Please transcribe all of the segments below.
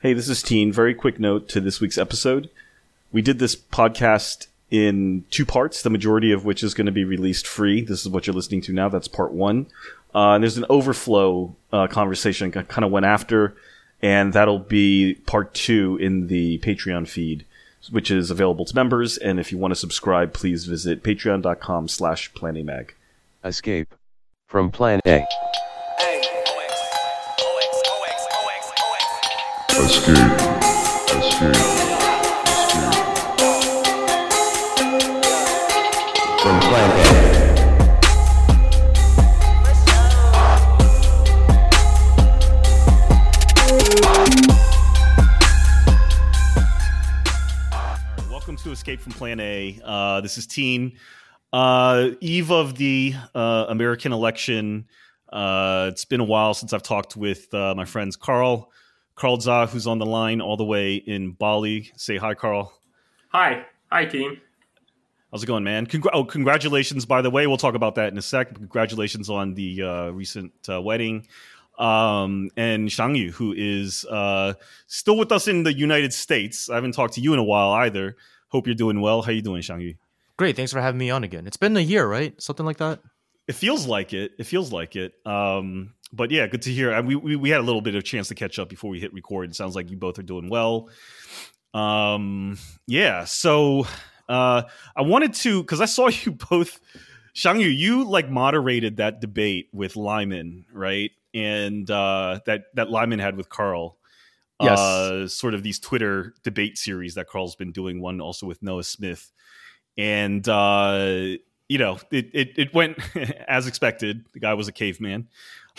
Hey, this is Teen. Very quick note to this week's episode. We did this podcast in two parts, the majority of which is going to be released free. This is what you're listening to now. That's part one. Uh, and there's an overflow uh, conversation kind of went after, and that'll be part two in the Patreon feed, which is available to members. And if you want to subscribe, please visit patreon.com slash planamag. Escape from Plan A. Escape. Escape. Escape. From to Escape from Plan A. Uh, this is Teen. Uh, eve of the uh, American election. Uh, it's been a while since I've talked with uh, my friends Carl, Carl Zha, who's on the line all the way in Bali. Say hi, Carl. Hi, hi, team. How's it going, man? Congr- oh, congratulations, by the way. We'll talk about that in a sec. Congratulations on the uh, recent uh, wedding. Um, and Shangyu, who is uh, still with us in the United States. I haven't talked to you in a while either. Hope you're doing well. How you doing, Shangyu? Great, thanks for having me on again. It's been a year, right? Something like that. It feels like it. It feels like it. Um, but yeah, good to hear. I, we, we we had a little bit of chance to catch up before we hit record. It sounds like you both are doing well. Um, yeah. So uh, I wanted to because I saw you both, Shangyu. You like moderated that debate with Lyman, right? And uh, that that Lyman had with Carl. Yes. Uh, sort of these Twitter debate series that Carl's been doing. One also with Noah Smith, and uh, you know it, it it went as expected. The guy was a caveman,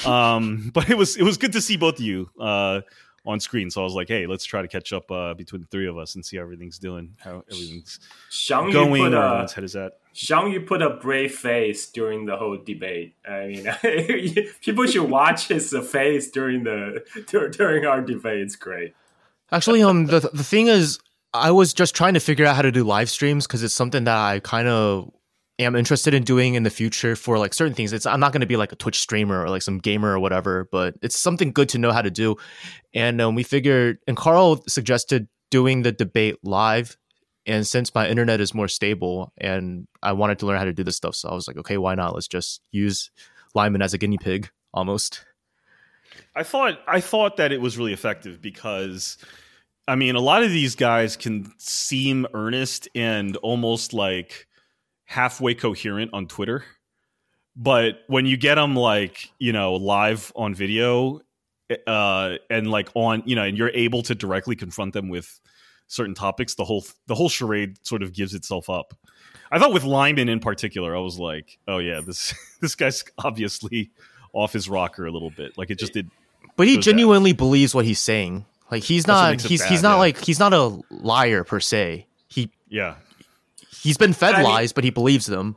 um, but it was it was good to see both of you uh, on screen. So I was like, hey, let's try to catch up uh, between the three of us and see how everything's doing, how everything's Shang going, put a head is at. Shang Yu put a brave face during the whole debate. I mean, people should watch his face during the during our debate. It's great. Actually, um, the the thing is, I was just trying to figure out how to do live streams because it's something that I kind of am interested in doing in the future for like certain things. It's I'm not going to be like a Twitch streamer or like some gamer or whatever, but it's something good to know how to do. And um, we figured, and Carl suggested doing the debate live. And since my internet is more stable and I wanted to learn how to do this stuff, so I was like, okay, why not? Let's just use Lyman as a guinea pig almost. I thought I thought that it was really effective because I mean a lot of these guys can seem earnest and almost like halfway coherent on Twitter. But when you get them like, you know, live on video uh and like on, you know, and you're able to directly confront them with certain topics, the whole the whole charade sort of gives itself up. I thought with Lyman in particular, I was like, oh yeah, this this guy's obviously off his rocker a little bit. Like it just did But he genuinely believes what he's saying. Like he's That's not he's he's not yeah. like he's not a liar per se. He yeah. He's been fed I mean- lies, but he believes them.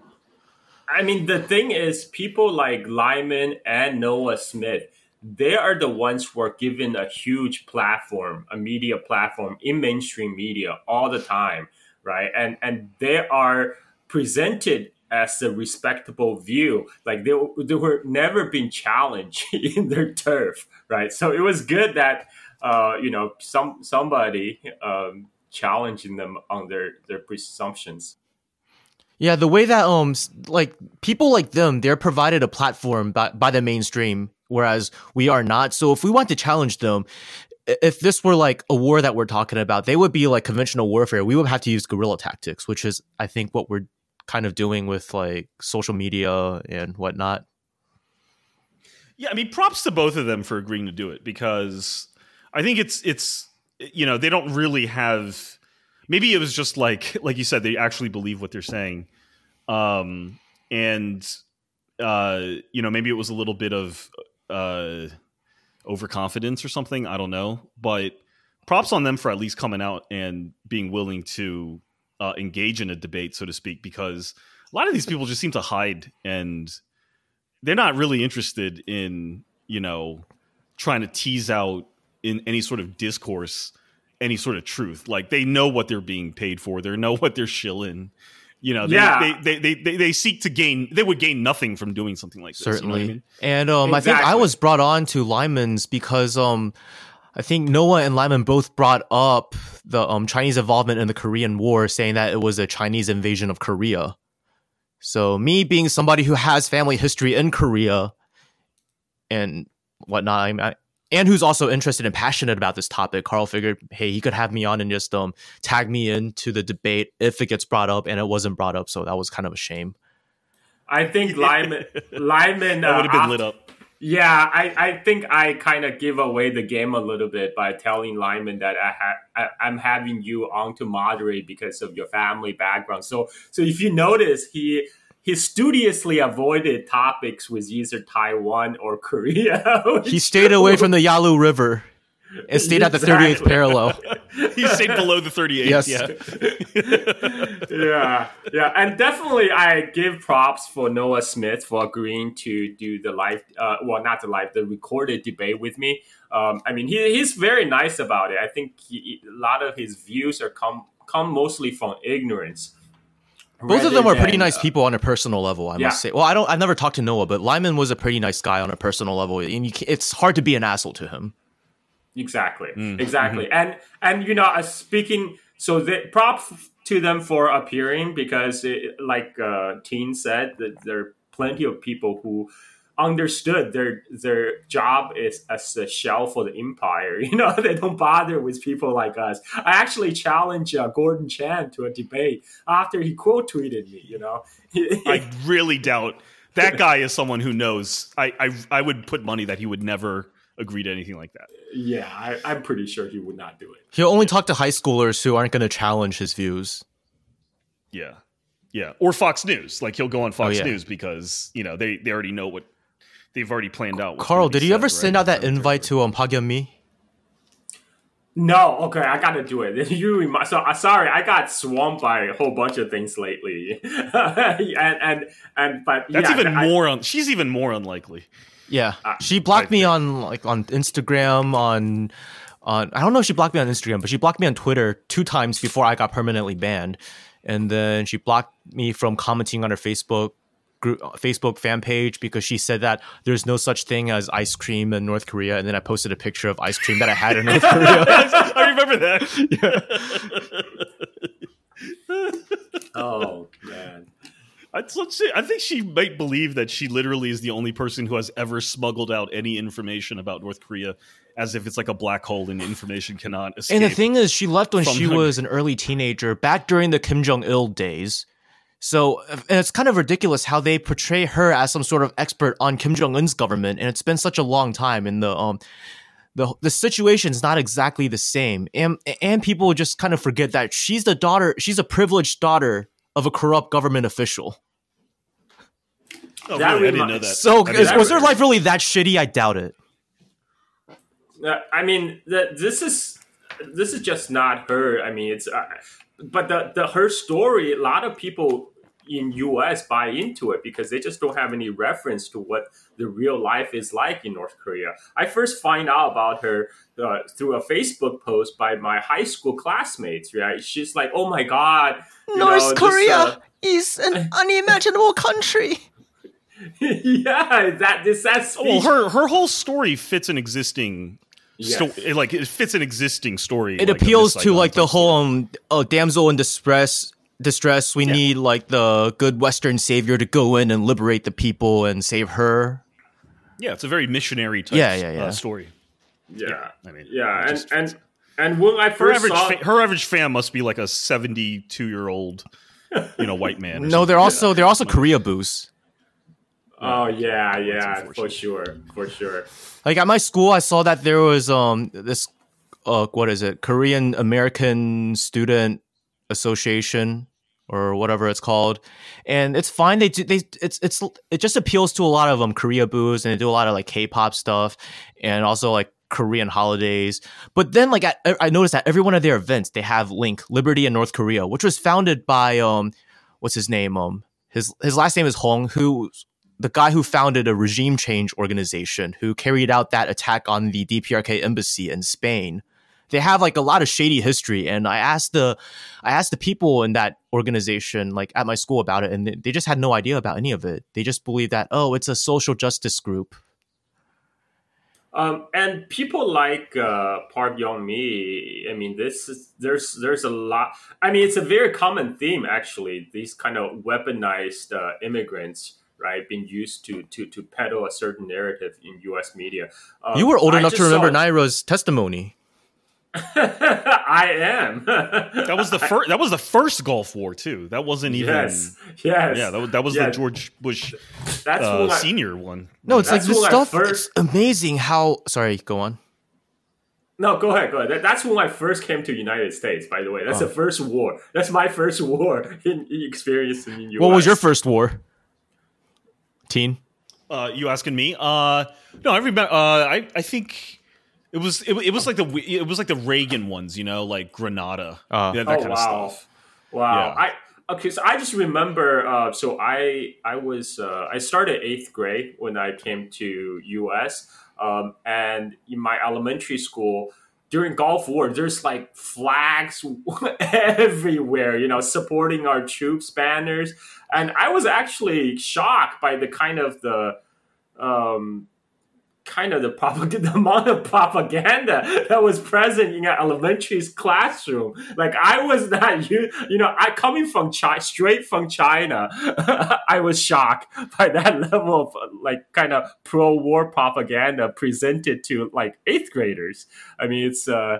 I mean, the thing is, people like Lyman and Noah Smith, they are the ones who are given a huge platform, a media platform in mainstream media all the time, right? And and they are presented as a respectable view, like they they were never been challenged in their turf, right? So it was good that uh, you know some somebody um, challenging them on their their presumptions. Yeah, the way that um like people like them, they're provided a platform by, by the mainstream, whereas we are not. So if we want to challenge them, if this were like a war that we're talking about, they would be like conventional warfare. We would have to use guerrilla tactics, which is I think what we're kind of doing with like social media and whatnot. Yeah, I mean, props to both of them for agreeing to do it because I think it's it's you know they don't really have. Maybe it was just like like you said they actually believe what they're saying, um, and uh, you know maybe it was a little bit of uh, overconfidence or something. I don't know, but props on them for at least coming out and being willing to uh, engage in a debate, so to speak, because a lot of these people just seem to hide and they're not really interested in you know trying to tease out in any sort of discourse any sort of truth like they know what they're being paid for they know what they're shilling you know they, Yeah. they, they, they, they, they seek to gain they would gain nothing from doing something like this you know I certainly. mean? And um, I think I was brought on to Lyman's because um, I think Noah and Lyman both brought up the um, Chinese involvement in the Korean War, saying that it was a Chinese invasion of Korea. So, me being somebody who has family history in Korea and whatnot, I'm, I, and who's also interested and passionate about this topic, Carl figured, hey, he could have me on and just um tag me into the debate if it gets brought up, and it wasn't brought up, so that was kind of a shame. I think Lyman Lyman uh, would have been af- lit up. Yeah, I, I think I kind of give away the game a little bit by telling Lyman that I ha- I, I'm having you on to moderate because of your family background. So so if you notice, he he studiously avoided topics with either Taiwan or Korea. He stayed away from the Yalu River and stayed at the 38th parallel. He stayed below the 38th. Yes. Yeah. yeah, yeah, and definitely I give props for Noah Smith for agreeing to do the live, uh, well, not the live, the recorded debate with me. Um, I mean, he, he's very nice about it. I think he, a lot of his views are come come mostly from ignorance. Both of them are pretty nice uh, people on a personal level, I Yeah. must say. Well, I don't. I've never talked to Noah, but Lyman was a pretty nice guy on a personal level, and you, it's hard to be an asshole to him. Exactly, Mm, exactly, mm-hmm. and and you know, uh, speaking, so the props to them for appearing because, it, like uh, Teen said, that there are plenty of people who understood their their job is as a shell for the empire. You know, they don't bother with people like us. I actually challenged uh, Gordon Chang to a debate after he quote tweeted me. You know, I really doubt that guy is someone who knows. I, I I would put money that he would never agree to anything like that. yeah, I, I'm pretty sure he would not do it. He'll only talk to high schoolers who aren't going to challenge his views. Yeah. Yeah. Or Fox News. Like he'll go on Fox Oh, yeah. News because, you know, they, they already know what they've already planned out. what's Carl, gonna did you said, ever right? send out that invite to um Park Yeonmi? No, okay, I gotta do it. You remind, so uh, sorry, I got swamped by a whole bunch of things lately, and and and but That's yeah, even I- more un- she's even more unlikely. Yeah, Uh, she blocked I me think- on like on Instagram on on I don't know if she blocked me on Instagram, but she blocked me on Twitter two times before I got permanently banned, and then she blocked me from commenting on her Facebook group uh, Facebook fan page because she said that there's no such thing as ice cream in North Korea, and then I posted a picture of ice cream that I had in North Korea. I remember that. Oh man, I'd, let's say, I think she might believe that she literally is the only person who has ever smuggled out any information about North Korea, as if it's like a black hole and information cannot escape. And the thing is, she left when she the- was an early teenager, back during the Kim Jong Il days. So, and it's kind of ridiculous how they portray her as some sort of expert on Kim Jong Un's government, and it's been such a long time, and the um, the the situation's not exactly the same, and and people just kind of forget that she's the daughter, she's a privileged daughter of a corrupt government official. oh, That really? I didn't know that. So, I didn't is, know was her life really that shitty? I doubt it. Uh, I mean, the, this is this is just not her. I mean, it's uh, but the the her story. A lot of people in U.S. buy into it because they just don't have any reference to what the real life is like in North Korea. I first find out about her uh, through a Facebook post by my high school classmates. Right? She's like, "Oh my god, North know, this, uh, is an unimaginable country. yeah, that this that. Well, her her whole story fits an existing, Yes. sto- it, like it fits an existing story. it like, appeals this to like the whole um oh damsel in distress distress we Yeah. need like the good western savior to go in and liberate the people and save her Yeah, it's a very missionary type. Yeah, yeah, yeah. Uh, story. yeah, I mean, yeah, and just and fits. and when I her first average saw, fa- her average fan must be like a seventy-two year old, you know, white man. no something. they're also they're also koreaboos Oh yeah, yeah, for sure, for sure. like at my school i saw that there was um this uh what is it korean american student association or whatever it's called. And it's fine. They do they it's it's it just appeals to a lot of um koreaboos and they do a lot of like k-pop stuff and also like korean holidays. But then like I, I noticed that every one of their events they have link liberty in north korea which was founded by um what's his name? Um his his last name is hong who the guy who founded a regime change organization who carried out that attack on the DPRK embassy in Spain. They have like a lot of shady history, and I asked the, I asked the people in that organization, like at my school, about it, and they- just had no idea about any of it. They just believed that oh, it's a social justice group. Um, and people like uh, Park Yeonmi. I mean, this is there's there's a lot. I mean, it's a very common theme actually. These kind of weaponized uh, immigrants, right, being used to to to peddle a certain narrative in U.S. media. Um, you were old I enough to remember saw- Nayirah's testimony. I am. That was the first. That was the first Gulf War too. That wasn't even. yes, yes. Yeah, that, was- that was Yeah. the George Bush That's uh, I- senior one. No, it's like this stuff. first- It's amazing how. Sorry, go on. No, go ahead, go ahead. That- That's when I first came to United States. By the way, that's Oh. the first war. That's my first war in, in experience in the U.S. What was your first war? Teen. Uh, you asking me? Uh, no, I remember. Uh, I I think it was it, it was like the it was like the Reagan ones, you know, like Grenada, Uh. yeah, that oh kind wow, of stuff. wow! Yeah. I okay, so I just remember. Uh, so I I was uh, I started eighth grade when I came to U.S. Um, and in my elementary school during Gulf War, there's like flags everywhere, you know, supporting our troops, banners, and I was actually shocked by the kind of the um, kind of the, propag- the amount of propaganda that was present in an elementary classroom. Like I was not, you, you know, I coming from China, straight from China, I was shocked by that level of like kind of pro-war propaganda presented to like eighth graders. I mean, it's uh,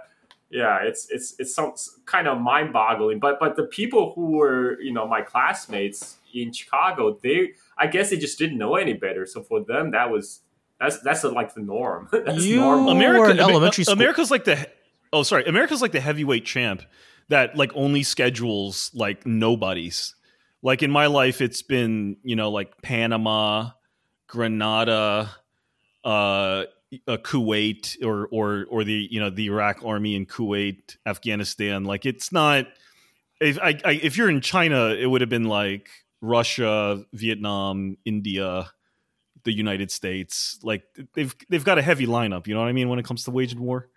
yeah, it's it's it's some kind of mind-boggling. But but the people who were you know my classmates in Chicago, they I guess they just didn't know any better. So for them, that was that's that's like the norm. that's You- normal. Or in elementary school. America's like the oh sorry, America's like the heavyweight champ that like only schedules like nobodies. Like in my life, it's been you know like Panama, Grenada, uh, uh, Kuwait, or or or the you know the Iraq army in Kuwait, Afghanistan. Like it's not. If I, I if you're in China, it would have been like Russia, Vietnam, India, the United States. Like they've they've got a heavy lineup. You know what I mean when it comes to waging war.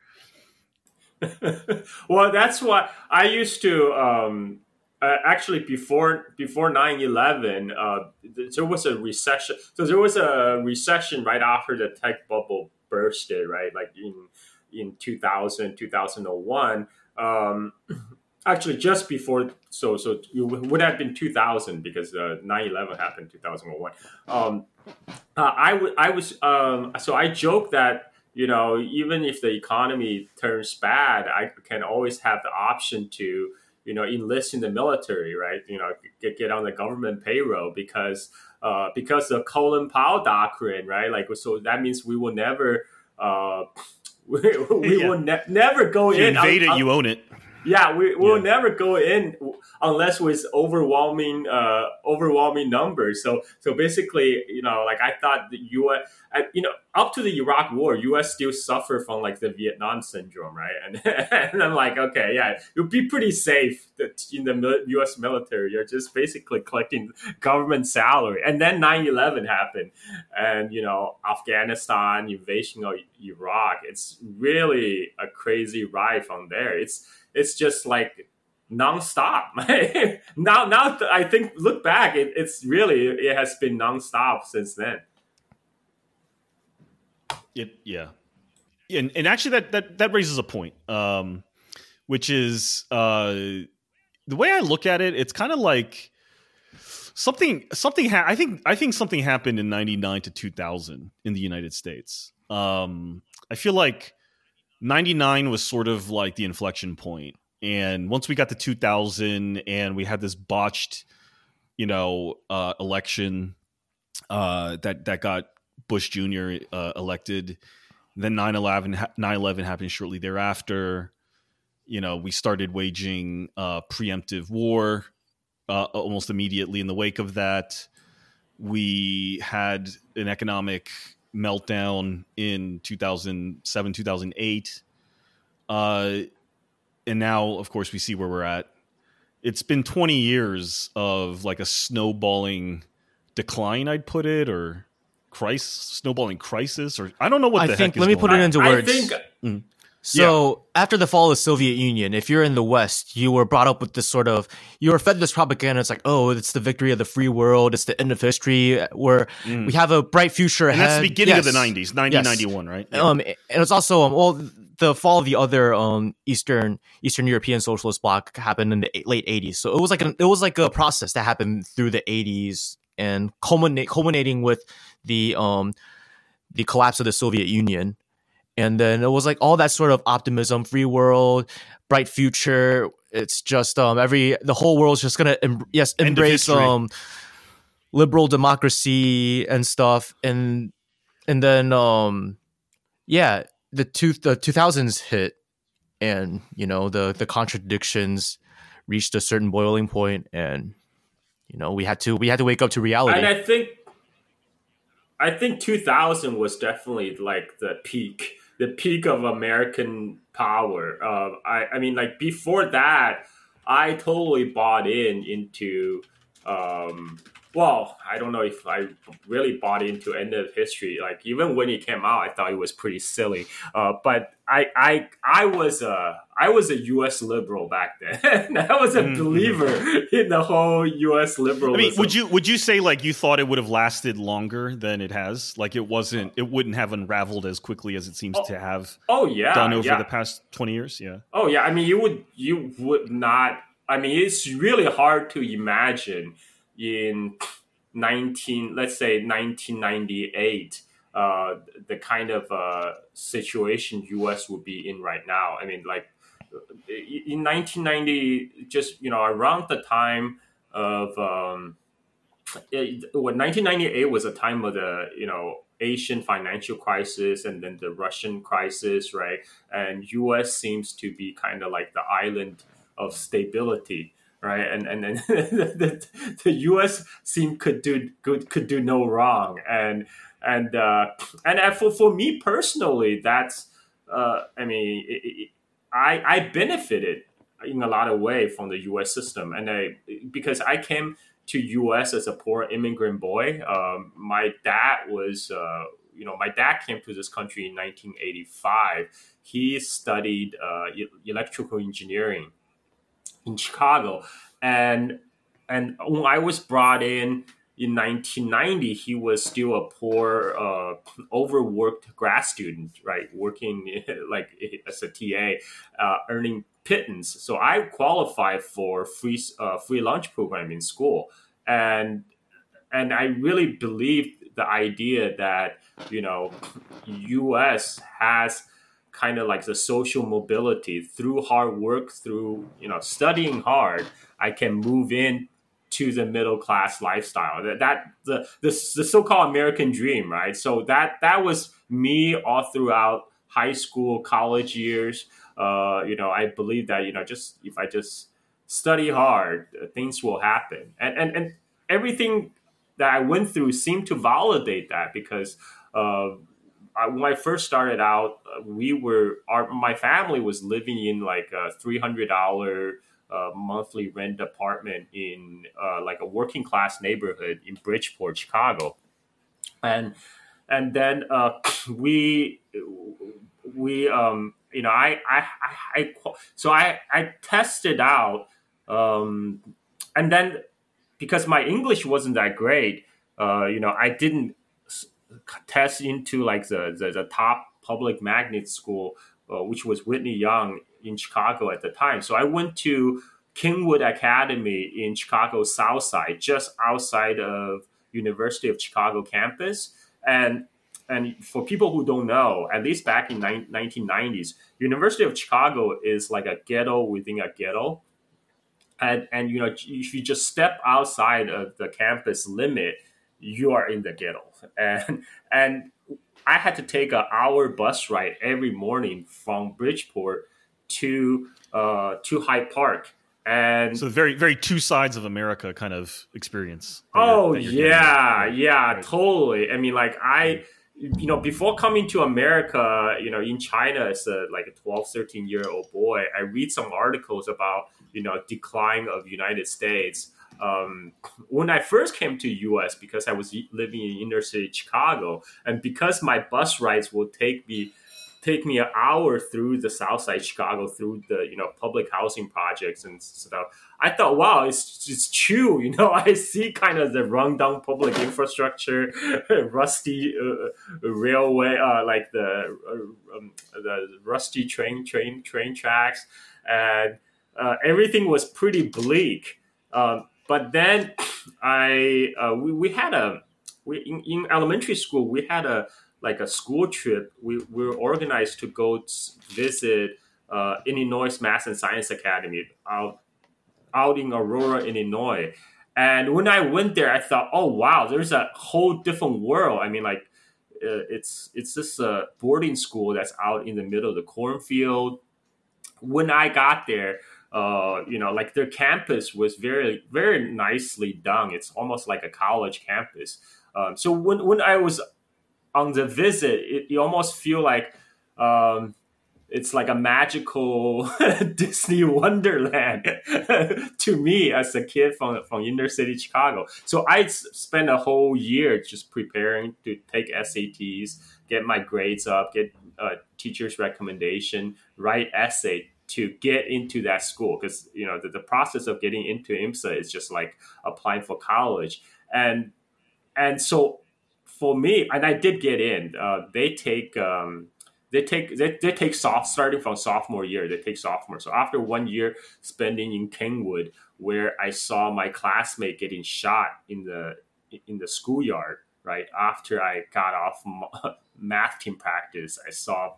well, that's what I used to. Um, uh, actually, before before 9-11, uh, th- there was a recession. So there was a recession right after the tech bubble bursted, right? Like in in 2000, 2001. Um, actually, just before. So so it would have been 2000 because uh, 9-11 happened 2001. Um, uh, I, w- I was um, so I joke that you know even if the economy turns bad, I can always have the option to you know enlist in the military, right? You know, get get on the government payroll because uh, because the Colin Powell doctrine, right? Like so that means we will never. Uh, we, we Yeah. will ne- never go you in. invade un- it, un- you own it. Yeah, we will Yeah. never go in unless with overwhelming, uh, overwhelming numbers. So, so basically, you know, like I thought the U.S. You know, up to the Iraq War, U.S. still suffer from like the Vietnam syndrome, right? And, and I'm like, okay, yeah, you'll be pretty safe that in the U.S. military. You're just basically collecting government salary. And then 9/11 happened, and you know, Afghanistan invasion of Iraq. It's really a crazy ride from there. It's it's just like nonstop. now, now I think look back, it, it's really it has been nonstop since then. It yeah, and and actually that that that raises a point, um, which is uh, the way I look at it. It's kind of like something something. Ha- I think I think something happened in '99 to 2000 in the United States. Um, I feel like '99 was sort of like the inflection point, and once we got to 2000 and we had this botched, you know, uh, election uh, that that got Bush Jr. Uh, elected. Then 9/11 9/11 happened shortly thereafter. You know, we started waging uh, preemptive war uh, almost immediately in the wake of that. We had an economic meltdown in 2007 2008 uh, and now of course we see where we're at it's been 20 years of like a snowballing decline i'd put it or crisis snowballing crisis or i don't know what I the think. heck is Let me going put on. it into I words. think Mm. So after the fall of the Soviet Union, if you're in the West, you were brought up with this sort of you were fed this propaganda. It's like, oh, it's the victory of the free world. It's the end of history. Where we have a bright future Mm. and ahead. that's the beginning of the 90s, 90, Yes. right? Yeah. Um, and it's also um, well, the fall of the other um Eastern Eastern European socialist bloc happened in the late '80s. So it was like an, it was like a process that happened through the '80s and culminate culminating with the um the collapse of the Soviet Union. And then it was like all that sort of optimism, free world, bright future. It's just um every the whole world's just gonna em- yes embrace um liberal democracy and stuff. And and then um yeah the two the 2000s hit and you know the the contradictions reached a certain boiling point and you know we had to we had to wake up to reality. And I think, I think 2000 was definitely like the peak, the peak of American power. Uh, I, I mean, like before that, I totally bought in into. Um, well, I don't know if I really bought into end of history. Like even when it came out, I thought it was pretty silly. Uh, but I, I, I was a, I was a U.S. liberal back then. I was a Mhm. believer in the whole U.S. I liberalism. mean, would you would you say like you thought it would have lasted longer than it has? Like it wasn't, it wouldn't have unraveled as quickly as it seems to have Oh yeah, done over yeah. the past twenty years. Yeah, Oh yeah, I mean you would you would not I mean it's really hard to imagine in 19 let's say 1998 uh, the kind of uh, situation US would be in right now. I mean like in 1990 just you know around the time of um, it, when 1998 was a time of the you know Asian financial crisis and then the Russian crisis, right? And U.S. seems to be kind of like the island of stability, right? And and then the, the U.S. seem could do good could do no wrong, and and uh, and for for me personally, that's uh, I mean, it, it, I I benefited in a lot of way from the U.S. system, and I because I came to U.S. as a poor immigrant boy. Um, my dad was, uh, you know, my dad came to this country in 1985. He studied uh, electrical engineering in Chicago, and and when I was brought in in 1990, he was still a poor, uh, overworked grad student, right, working like as a TA, uh, earning pittance. So I qualified for free uh, free lunch program in school, and and I really believed the idea that you know, U.S. has kind of like the social mobility through hard work, through you know studying hard. I can move in to the middle class lifestyle. That, that the, the the so-called American dream, right? So that that was me all throughout high school, college years. Uh, you know, I believe that you know, just if I just study hard, uh, things will happen, and and and everything that I went through seemed to validate that because. Uh, I, when I first started out, uh, we were our my family was living in like a three hundred dollar uh, monthly rent apartment in uh, like a working class neighborhood in Bridgeport, Chicago, and and then uh, we we um you know I I I, I so I I tested out um and then because my English wasn't that great, uh, you know I didn't test into like the the, the top public magnet school, uh, which was Whitney Young in Chicago at the time. So I went to Kenwood Academy in Chicago South Side, just outside of University of Chicago campus, and and for people who don't know, at least back in nine- 1990s, University of Chicago is like a ghetto within a ghetto. And, and you know if you just step outside of the campus limit, you are in the ghetto. And and I had to take an hour bus ride every morning from Bridgeport to uh, to Hyde Park. And so very very two sides of America kind of experience. that you're- Oh that you're yeah, yeah, Right. totally. I mean, like I, you know, before coming to America, you know, in China as a like a 12, 13 year old boy, I read some articles about you know decline of United States. Um, when I first came to U.S. because I was living in inner city Chicago, and because my bus rides will take me take me an hour through the South Side Chicago, through the you know public housing projects and stuff. I thought, wow, it's it's true. You know, I see kind of the rundown public infrastructure, rusty uh, railway, uh, like the uh, um, the rusty train train train tracks, and uh, everything was pretty bleak. Um, but then I uh, we we had a we in, in elementary school we had a like a school trip. We, we were organized to go visit uh, Illinois Math and Science Academy out out in Aurora, Illinois. And when I went there, I thought, oh wow, there's a whole different world. I mean, like uh, it's it's just a boarding school that's out in the middle of the cornfield. When I got there, uh, you know, like their campus was very very nicely done. It's almost like a college campus. Um, so when when I was on the visit, it, you almost feel like um, it's like a magical Disney Wonderland to me as a kid from from inner city Chicago. So I spent a whole year just preparing to take SATs, get my grades up, get a teacher's recommendation, write essay to get into that school because you know the, the process of getting into IMSA is just like applying for college and and so for me, and I did get in. Uh, they take um, they take they, they take soft starting from sophomore year. They take sophomore. So after one year spending in Kenwood, where I saw my classmate getting shot in the in the schoolyard, right after I got off math team practice, I saw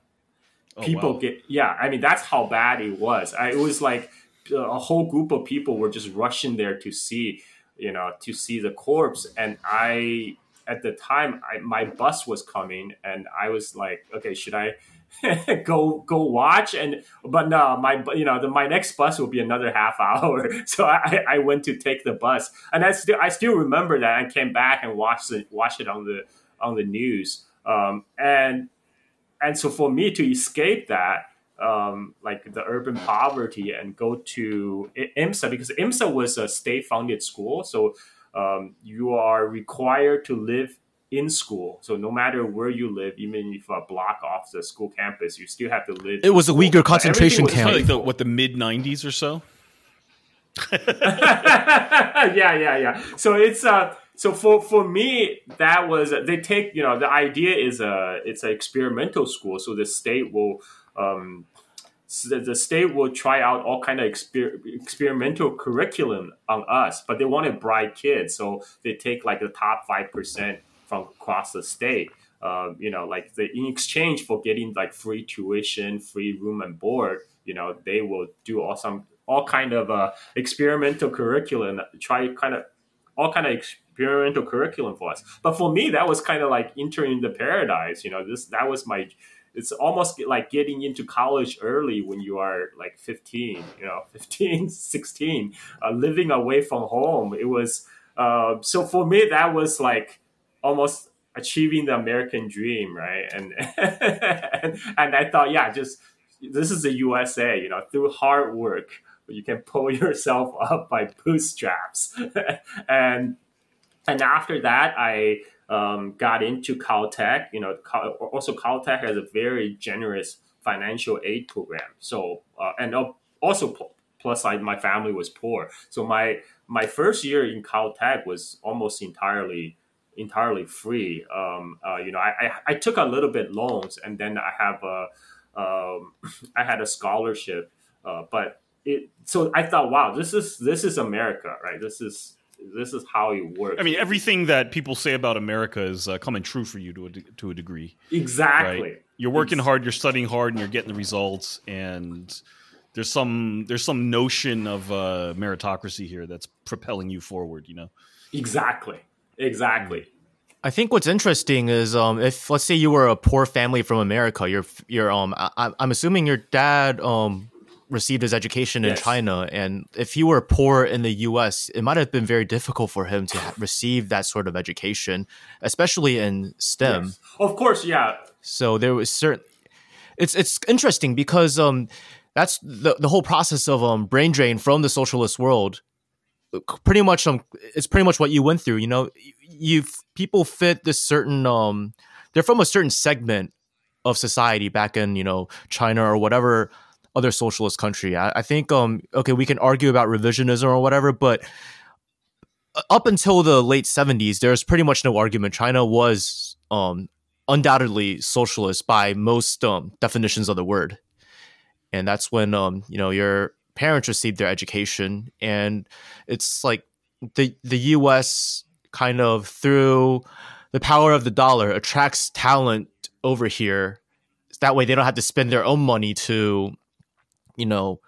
oh, people wow. get yeah. I mean that's how bad it was. I, it was like a whole group of people were just rushing there to see you know to see the corpse, and I at the time I, my bus was coming and I was like, okay, should I go go watch? And but no, my you know the, my next bus will be another half hour, so I, I went to take the bus, and I still I still remember that I came back and watched it watched it on the on the news, um, and and so for me to escape that. Um, like the urban poverty and go to IMSA because IMSA was a state funded school. So um, you are required to live in school. So no matter where you live, even if a block off the school campus, you still have to live. It was a Uyghur concentration camp. Like the, what the mid '90s or so. yeah, yeah, yeah. So it's uh so for for me that was they take you know the idea is a it's an experimental school so the state will um so the state will try out all kind of exper- experimental curriculum on us, but they wanted bright kids, so they take like the top five percent from across the state. Um, you know, like the, in exchange for getting like free tuition, free room and board, you know, they will do all some all kind of uh, experimental curriculum, try kind of all kind of experimental curriculum for us. But for me, that was kind of like entering the paradise. You know, this that was my it's almost like getting into college early when you are like 15 you know 15 16 uh, living away from home it was uh, so for me that was like almost achieving the american dream right and and, and i thought yeah just this is the usa you know through hard work you can pull yourself up by bootstraps and and after that i um, got into Caltech. You know, also Caltech has a very generous financial aid program. So uh, and also plus I, my family was poor, so my my first year in Caltech was almost entirely entirely free. Um, uh, you know, I, I, I took a little bit loans, and then I have a um, I had a scholarship, uh, but it. So I thought, wow, this is this is America, right? This is this is how it works. I mean, everything that people say about America is uh, coming true for you to a, to a degree. Exactly. Right? You're working hard, you're studying hard, and you're getting the results. And there's some there's some notion of uh, meritocracy here that's propelling you forward. You know. Exactly. Exactly. I think what's interesting is um, if let's say you were a poor family from America, you're you're um I, am assuming your dad um received his education yes. in China, and if he were poor in the U.S., it might have been very difficult for him to receive that sort of education, especially in STEM. Yes. Of course, yeah. So there was certain. It's it's interesting because um, that's the the whole process of um brain drain from the socialist world. Pretty much um, it's pretty much what you went through. You know, you people fit this certain um, they're from a certain segment of society back in you know China or whatever other socialist country. I, I think um okay we can argue about revisionism or whatever, but up until the late 70s there's pretty much no argument. China was um, undoubtedly socialist by most um, definitions of the word. And that's when um, you know your parents received their education. And it's like the the us kind of through the power of the dollar attracts talent over here. That way they don't have to spend their own money to you know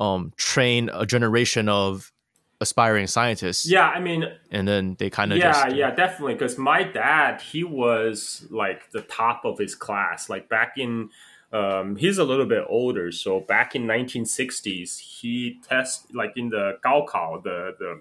um, train a generation of aspiring scientists. Yeah, I mean, and then they kind of yeah, just, yeah, definitely. Because my dad, he was like the top of his class. Like back in, um, he's a little bit older, so back in 1960s, he test like in the Gaokao, the the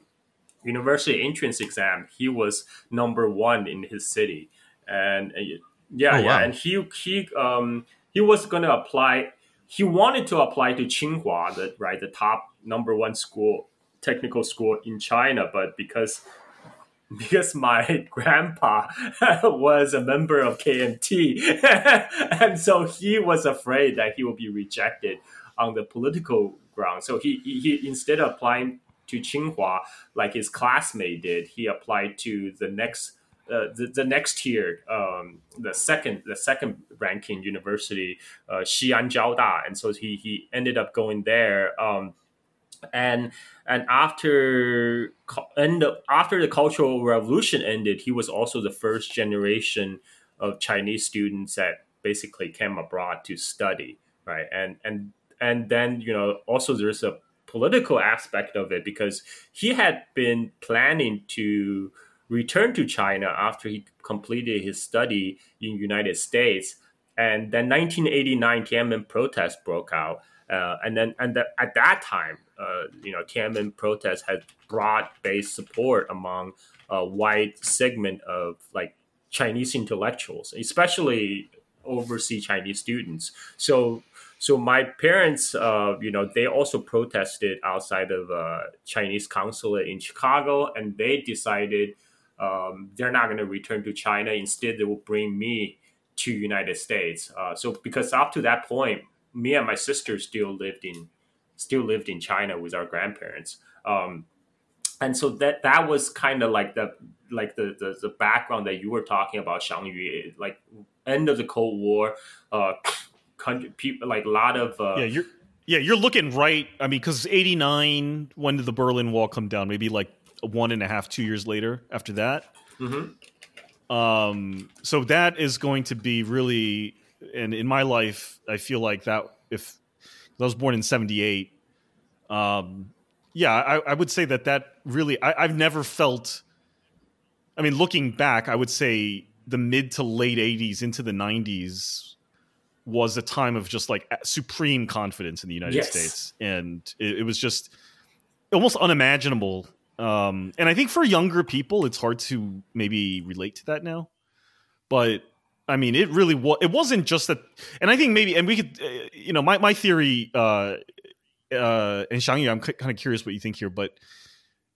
university entrance exam, he was number one in his city, and uh, yeah, Oh, yeah, and he he um he was gonna apply. He wanted to apply to Tsinghua, the right, the top number one school technical school in China, but because because my grandpa was a member of KMT, and so he was afraid that he would be rejected on the political ground. So he, he, instead of applying to Tsinghua like his classmate did, he applied to the next uh, the, the next tier, um, the second the second ranking university, uh, Xi'an Jiaoda, and so he he ended up going there. Um, and and after end after the cultural revolution ended he was also the first generation of chinese students that basically came abroad to study right and and and then you know also there's a political aspect of it because he had been planning to return to china after he completed his study in united states and then 1989 tiananmen protest broke out uh, and then and the, at that time, uh, you know, Tiananmen protests had broad-based support among a wide segment of like Chinese intellectuals, especially overseas Chinese students. So, so my parents, uh, you know, they also protested outside of uh, Chinese consulate in Chicago, and they decided um, they're not going to return to China. Instead, they will bring me to United States. Uh, so, because up to that point, me and my sister still lived in still lived in China with our grandparents. Um, and so that that was kind of like the like the, the the background that you were talking about, Shang Yu, like end of the Cold War, uh, country, people like a lot of uh, yeah, you're yeah, you're looking right. I mean, because '89, when did the Berlin Wall come down? Maybe like one and a half, two years later. After that, mhm. um, so that is going to be really. And in my life, I feel like that if I was born in '78, um, yeah, I, I would say that that really I, I've never felt. I mean, looking back, I would say the mid to late '80s into the '90s was a time of just like supreme confidence in the United Yes. States, and it, it was just almost unimaginable. Um, and I think for younger people, it's hard to maybe relate to that now. But I mean, it really was. It wasn't just that. And I think maybe, and we could, uh, you know, my my theory, uh, uh, and Shang I'm kind of curious what you think here, but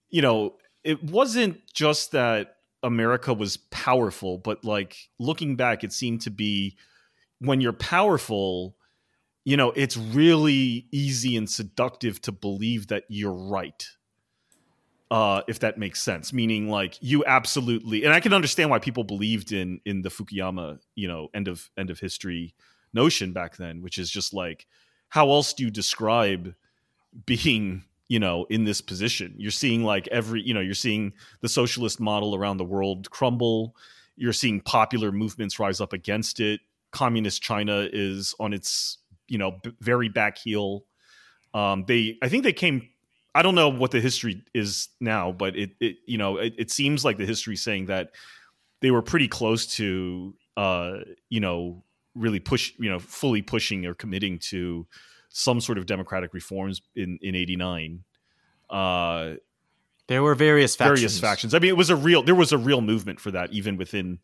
you know, it wasn't just that America was powerful, but like looking back, it seemed to be when you're powerful, you know, it's really easy and seductive to believe that you're right. Uh, if that makes sense, meaning like you absolutely, and I can understand why people believed in in the Fukuyama, you know, end of end of history notion back then, which is just like, how else do you describe being, you know, in this position? You're seeing like every, you know, you're seeing the socialist model around the world crumble. You're seeing popular movements rise up against it. Communist China is on its, you know, b- very back heel. Um, they, I think they came. I don't know what the history is now, but it, it you know, it, it seems like the history is saying that they were pretty close to, uh, you know, really push, you know, fully pushing or committing to some sort of democratic reforms in in '89. Uh, there were various factions. various factions. I mean, it was a real. There was a real movement for that, even within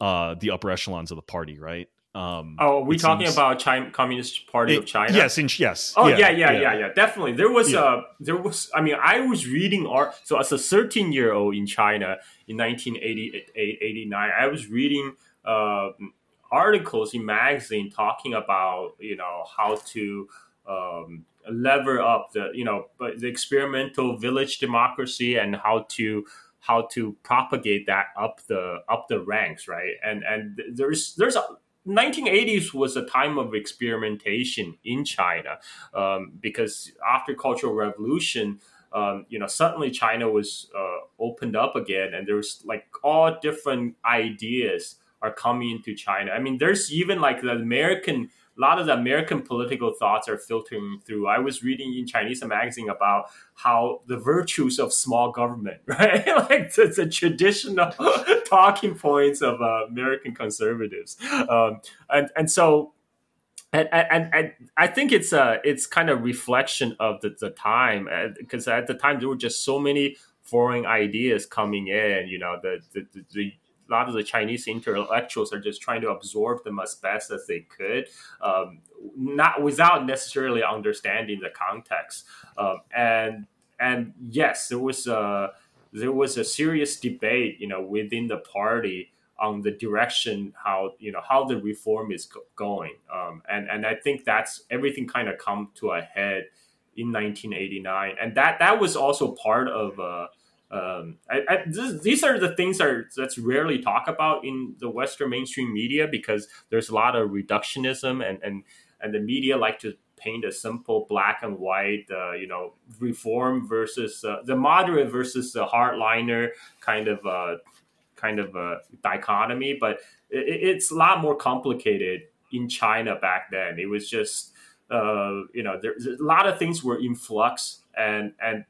uh, the upper echelons of the party, right? Um, Oh, are we it talking seems- about China Communist Party of China? Yes, in, yes. Oh yeah, yeah, yeah, yeah, definitely. There was Yeah. uh there was I mean I was reading art so as a 13 year old in China in 1988 89 I was reading uh articles in magazine talking about you know how to um, lever up the you know the experimental village democracy and how to how to propagate that up the up the ranks right and and there's there's a 1980s was a time of experimentation in China um, because after Cultural Revolution, um, you know, suddenly China was uh, opened up again, and there's like all different ideas are coming into China. I mean, there's even like the American a lot of the American political thoughts are filtering through. I was reading in Chinese magazine about how the virtues of small government, right? like the, the traditional talking points of uh, American conservatives, um, and and so. And, and, and I think it's a it's kind of reflection of the, the time because at the time there were just so many foreign ideas coming in. You know the the, the a lot of the Chinese intellectuals are just trying to absorb them as best as they could, um, not without necessarily understanding the context. Um, and and yes, there was a there was a serious debate, you know, within the party on the direction how you know how the reform is go- going. Um, and and I think that's everything kind of come to a head in 1989, and that that was also part of. Uh, um, I, I, this, these are the things are that's rarely talked about in the Western mainstream media because there's a lot of reductionism and and and the media like to paint a simple black and white, uh, you know, reform versus uh, the moderate versus the hardliner kind of uh, kind of a dichotomy. But it, it's a lot more complicated in China back then. It was just uh, you know there's a lot of things were in flux and and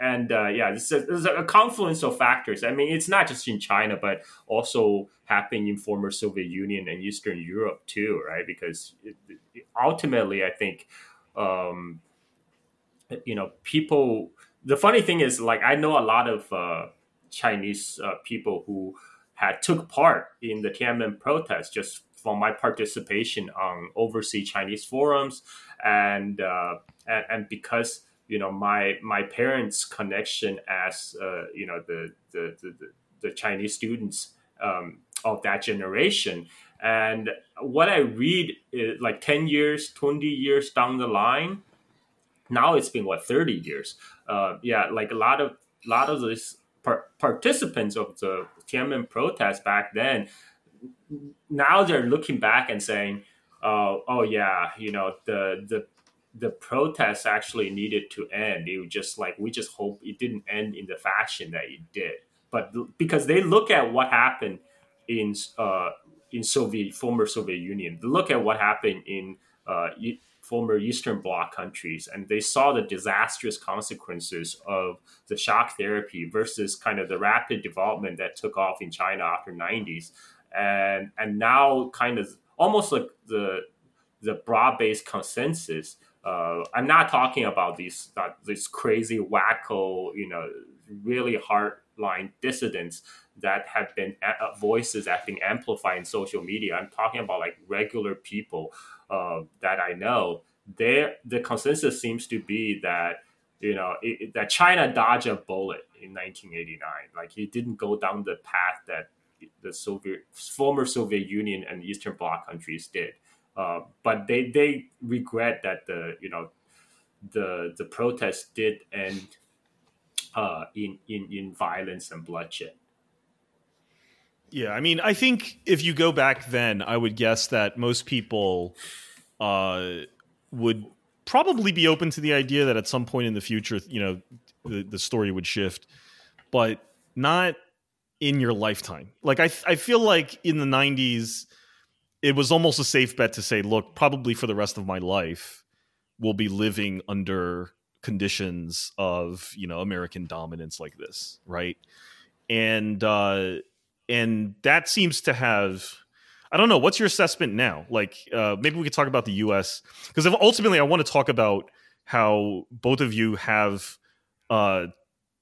and uh, yeah, this is, a confluence of factors. I mean, it's not just in China, but also happening in former Soviet Union and Eastern Europe too, right? Because it, it, ultimately, I think, um, you know, people. The funny thing is, like, I know a lot of uh, Chinese uh, people who had took part in the Tiananmen protest just from my participation on overseas Chinese forums, and uh, and, and because you know my my parents' connection as uh, you know the the, the the Chinese students um, of that generation. And what I read is like ten years, twenty years down the line. Now it's been what thirty years. Uh, yeah, like a lot of lot of these par- participants of the Tiananmen protest back then. Now they're looking back and saying, uh, "Oh yeah, you know the the the protests actually needed to end. It was just like we just hope it didn't end in the fashion that it did. But because they look at what happened in uh, in Soviet former Soviet Union, they look at what happened in uh, former Eastern Bloc countries, and they saw the disastrous consequences of the shock therapy versus kind of the rapid development that took off in China after 90s, and and now kind of almost like the the broad based consensus uh, I'm not talking about these uh, these crazy wacko, you know, really hardline dissidents that have been uh, voices that have been amplified in social media. I'm talking about like regular people uh, that I know. There, the consensus seems to be that you know it, that China dodged a bullet in 1989. Like he didn't go down the path that the Soviet former Soviet Union and Eastern Bloc countries did. Uh, but they they regret that the you know the the protest did end uh, in in in violence and bloodshed. Yeah, I mean, I think if you go back then, I would guess that most people uh, would probably be open to the idea that at some point in the future, you know, the, the story would shift, but not in your lifetime. Like I, I feel like in the '90s, it was almost a safe bet to say, look, probably for the rest of my life, we'll be living under conditions of you know American dominance like this, right? And uh, and that seems to have. I don't know. What's your assessment now? Like, uh, maybe we could talk about the U.S. because ultimately, I want to talk about how both of you have, uh,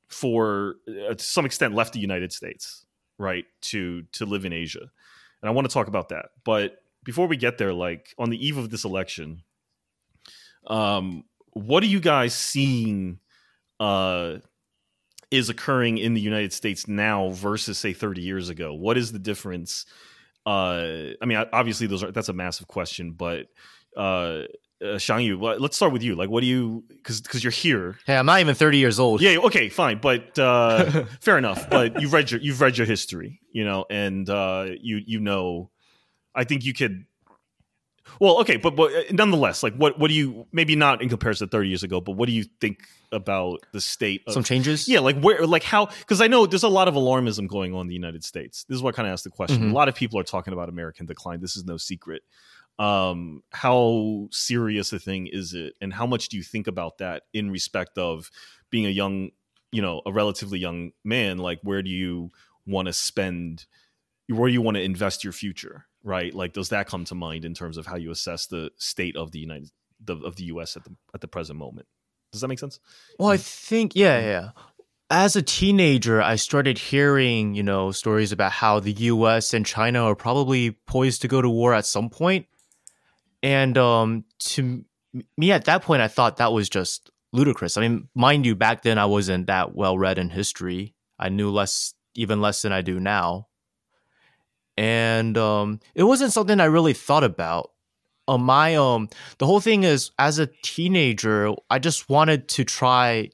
for uh, to some extent, left the United States, right, to to live in Asia and I want to talk about that. But before we get there, like on the eve of this election, um, what are you guys seeing uh, is occurring in the United States now versus say 30 years ago? What is the difference uh, I mean, obviously, those are that's a massive question, but uh, uh, Shang Yu, let- let's start with you. Like, what do you? Because because you're here. Hey, I'm not even 30 years old. Yeah. Okay. Fine. But uh, fair enough. But you've read your you've read your history, you know, and uh, you you know, I think you could. Well, okay, but but uh, nonetheless, like, what what do you? Maybe not in comparison to 30 years ago, but what do you think about the state? Of, Some changes? yeah, like where, like how? Because I know there's a lot of alarmism going on in the United States. This is what kind of asked the question. Mhm. A lot of people are talking about American decline. This is no secret. Um, how serious a thing is it, and how much do you think about that in respect of being a young, you know, a relatively young man? Like, where do you want to spend? Where do you want to invest your future? Right? Like, does that come to mind in terms of how you assess the state of the United the, of the U.S. at the at the present moment? Does that make sense? Well, I think yeah, yeah. As a teenager, I started hearing, you know, stories about how the US and China are probably poised to go to war at some point. And um to me at that point I thought that was just ludicrous. I mean, mind you, back then I wasn't that well read in history. I knew less even less than I do now. And um it wasn't something I really thought about. Uh, my um the whole thing is as a teenager i just wanted to try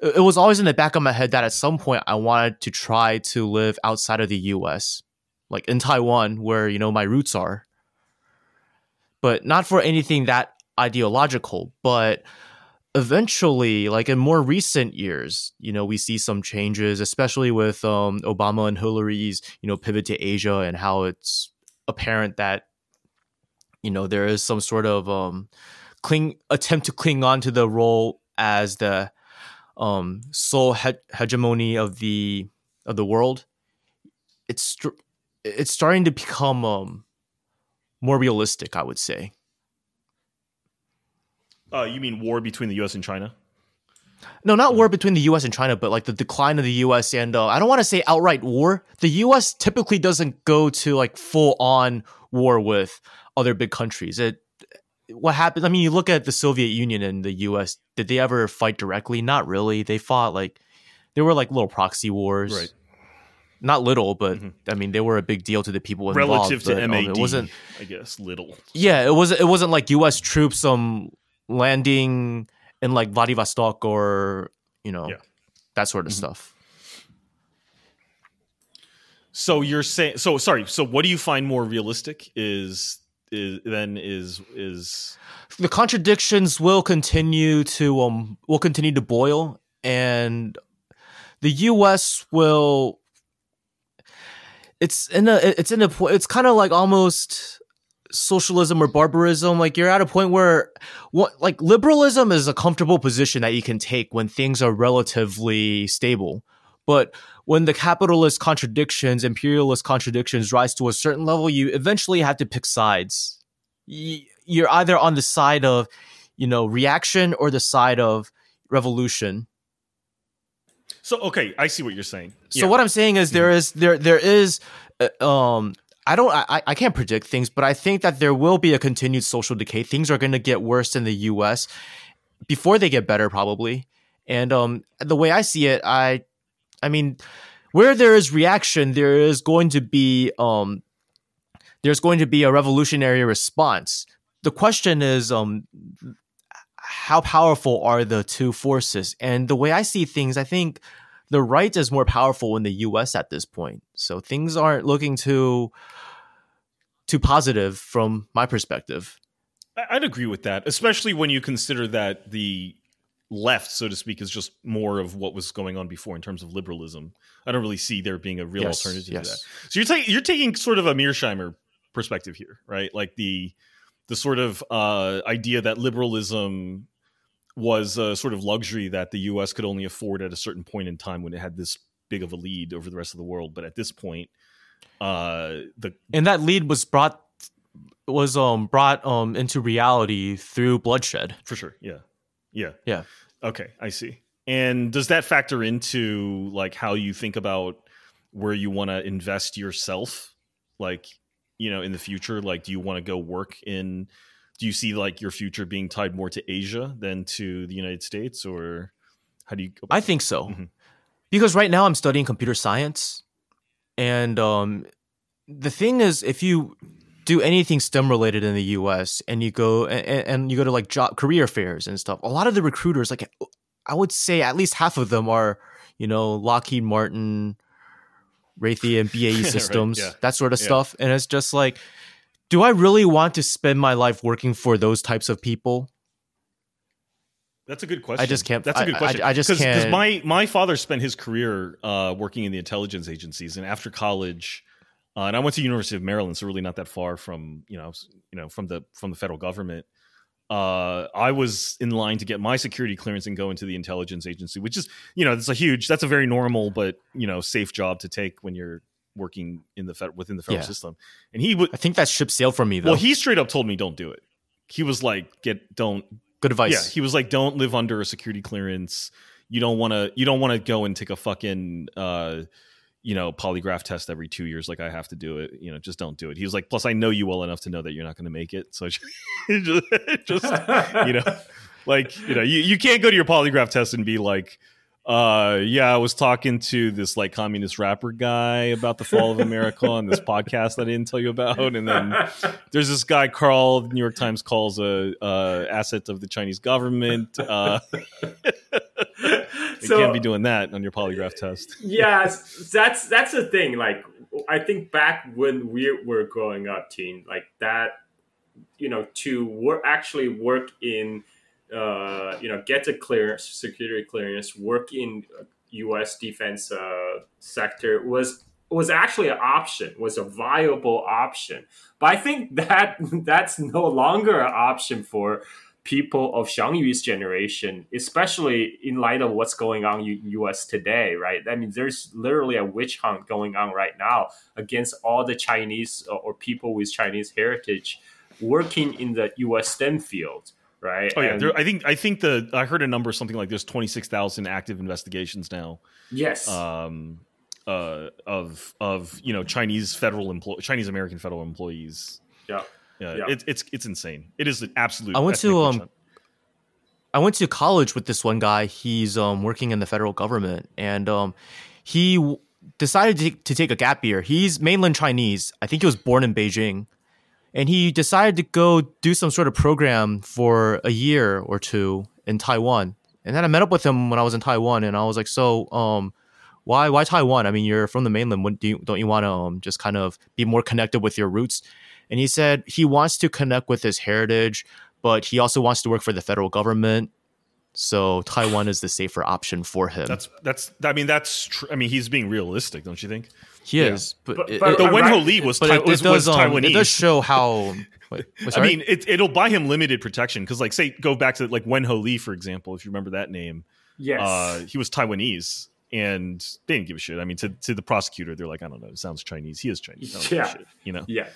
it it was always in the back of my head that at some point i wanted to try to live outside of the us like in taiwan where you know my roots are but not for anything that ideological but eventually like in more recent years you know we see some changes especially with um, obama and hillary's you know pivot to asia and how it's apparent that you know there is some sort of um cling attempt to cling on to the role as the um sole he- hegemony of the of the world. It's it's starting to become um more realistic i would say Uh, you mean war between the U.S. and China? no not war between the us and china but like the decline of the us and uh, i don't want to say outright war the us typically doesn't go to like full on war with other big countries it what happens? i mean you look at the soviet union and the us did they ever fight directly not really they fought like they were like little proxy wars Right. Not little but Mhm. i mean they were a big deal to the people involved Relative to but, um, MAD, it wasn't I guess little. yeah, it wasn't. It wasn't like U.S. troops um landing in like Vladivostok or you know Yeah. that sort of Mhm. stuff. So you're saying so sorry. So what do you find more realistic is is then is is The contradictions will continue to um will continue to boil, and the U.S. will. It's in a. It's in a. It's kind of like almost socialism or barbarism like you're at a point where what like liberalism is a comfortable position that you can take when things are relatively stable but when the capitalist contradictions imperialist contradictions rise to a certain level you eventually have to pick sides you're either on the side of you know reaction or the side of revolution so okay. I see what you're saying. so what I'm saying is there is there there is uh, um I don't I I can't predict things, but I think that there will be a continued social decay. Things are going to get worse in the U.S. before they get better, probably. And um the way I see it, I I mean, where there is reaction, there is going to be um there's going to be a revolutionary response. The question is um how powerful are the two forces? And the way I see things, I think the right is more powerful in the US at this point. So things aren't looking too too positive from my perspective. I'd agree with that, especially when you consider that the left, so to speak, is just more of what was going on before in terms of liberalism. I don't really see there being a real Yes, alternative yes. to that. So you're taking you're taking sort of a Mearsheimer perspective here, right? Like the the sort of uh, idea that liberalism was a sort of luxury that the U.S. could only afford at a certain point in time when it had this big of a lead over the rest of the world. But at this point, uh, the And that lead was brought was um brought um into reality through bloodshed. for sure, yeah, yeah, Yeah. Okay, I see. And does that factor into like how you think about where you want to invest yourself? Like, you know, in the future, like, do you want to go work in? Do you see like your future being tied more to Asia than to the United States, or how do you? I think so. Mhm. Because right now I'm studying computer science and um the thing is, if you do anything STEM related in the U.S. and you go and, and you go to like job career fairs and stuff, a lot of the recruiters, like I would say, at least half of them are, you know, Lockheed Martin, Raytheon, BAE Right, Systems, yeah. that sort of Yeah. stuff, and it's just like, do I really want to spend my life working for those types of people? That's a good question. I just can't- That's a good I- question. I just because can't- Because my my father spent his career uh, working in the intelligence agencies, and after college, uh, and I went to University of Maryland, so really not that far from you know you know from the from the federal government. Uh, I was in line to get my security clearance and go into the intelligence agency, which is you know that's a huge, that's a very normal but you know safe job to take when you're working in the fed, within the federal Yeah. system. And he would I think that ship sailed for me though. well, he straight up told me don't do it. He was like, get don't Good advice. yeah, he was like, "Don't live under a security clearance. You don't want to. You don't want to go and take a fucking, uh, you know, polygraph test every two years. Like I have to do it. You know, just don't do it." He was like, "Plus, I know you well enough to know that you're not going to make it. So just, just you know, like you know, you, you can't go to your polygraph test and be like." Uh yeah, I was talking to this like communist rapper guy about the fall of America on this podcast that I didn't tell you about, and then there's this guy Carl the New York Times calls a uh, asset of the Chinese government. Uh, you So- can't be doing that on your polygraph test. yes, that's that's the thing. Like, I think back when we were growing up, teen, like that, you know, to work actually work in, uh, you know, get a clearance, security clearance, work in U.S. defense uh, sector was was actually an option, was a viable option. But I think that that's no longer an option for people of Xiang Yu's generation, especially in light of what's going on in U.S. today, right? I mean, there's literally a witch hunt going on right now against all the Chinese uh, or people with Chinese heritage working in the U.S. STEM field, right? Oh yeah, And- there, I think I think the I heard a number something like there's 26,000 active investigations now yes. um, uh, of of you know Chinese federal employ Chinese American federal employees. yeah. Yeah, Yeah. It's it's it's insane. It is an absolute. I went to, um, hunt. I went to college with this one guy. He's um, working in the federal government, and um, he w- decided to, to take a gap year. He's mainland Chinese. I think he was born in Beijing, and he decided to go do some sort of program for a year or two in Taiwan. And then I met up with him when I was in Taiwan, and I was like, "So, um, why why Taiwan? I mean, you're from the mainland. Wouldn't do you, don't you want to um, just kind of be more connected with your roots?" And he said he wants to connect with his heritage, but he also wants to work for the federal government. So Taiwan is the safer option for him. That's that's. I mean, that's. Tr- I mean, he's being realistic, don't you think? he yeah. is, but, But- it, but- it- The Wen Ho right. Lee was but Tai- it, was, does, was um, Taiwanese. it does show how. Wait, wait, I mean, it, it'll buy him limited protection because, like, say, go back to like Wen Ho Lee, for example, if you remember that name. Yes. Uh, he was Taiwanese, and they didn't give a shit. I mean, to, to the prosecutor, they're like, I don't know, it sounds Chinese. He is Chinese. I don't give a Yeah. shit, you know. yeah.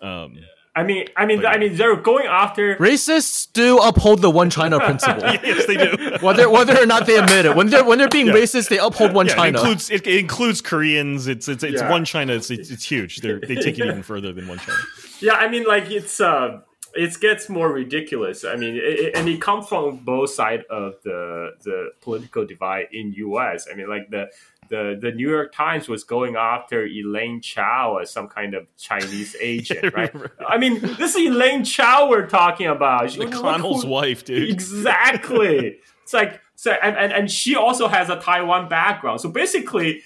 Um, I mean, I mean, But. I mean, they're going after. racists do uphold the one China principle, yes, they do. whether whether or not they admit it. When they're when they're being Yeah. racist, they uphold one Yeah, it China. includes it, it includes Koreans. It's it's it's Yeah. one China. It's, it's it's huge. They they take it even further than one China. Yeah, I mean, like it's uh, it gets more ridiculous. I mean, it, it- and it comes from both sides of the the political divide in U.S. I mean, like the the the New York Times was going after Elaine Chao as some kind of Chinese agent, right? I mean, this is Elaine Chao we're talking about. McConnell's wife, dude. Exactly. it's like so, and, and and she also has a Taiwan background. So basically,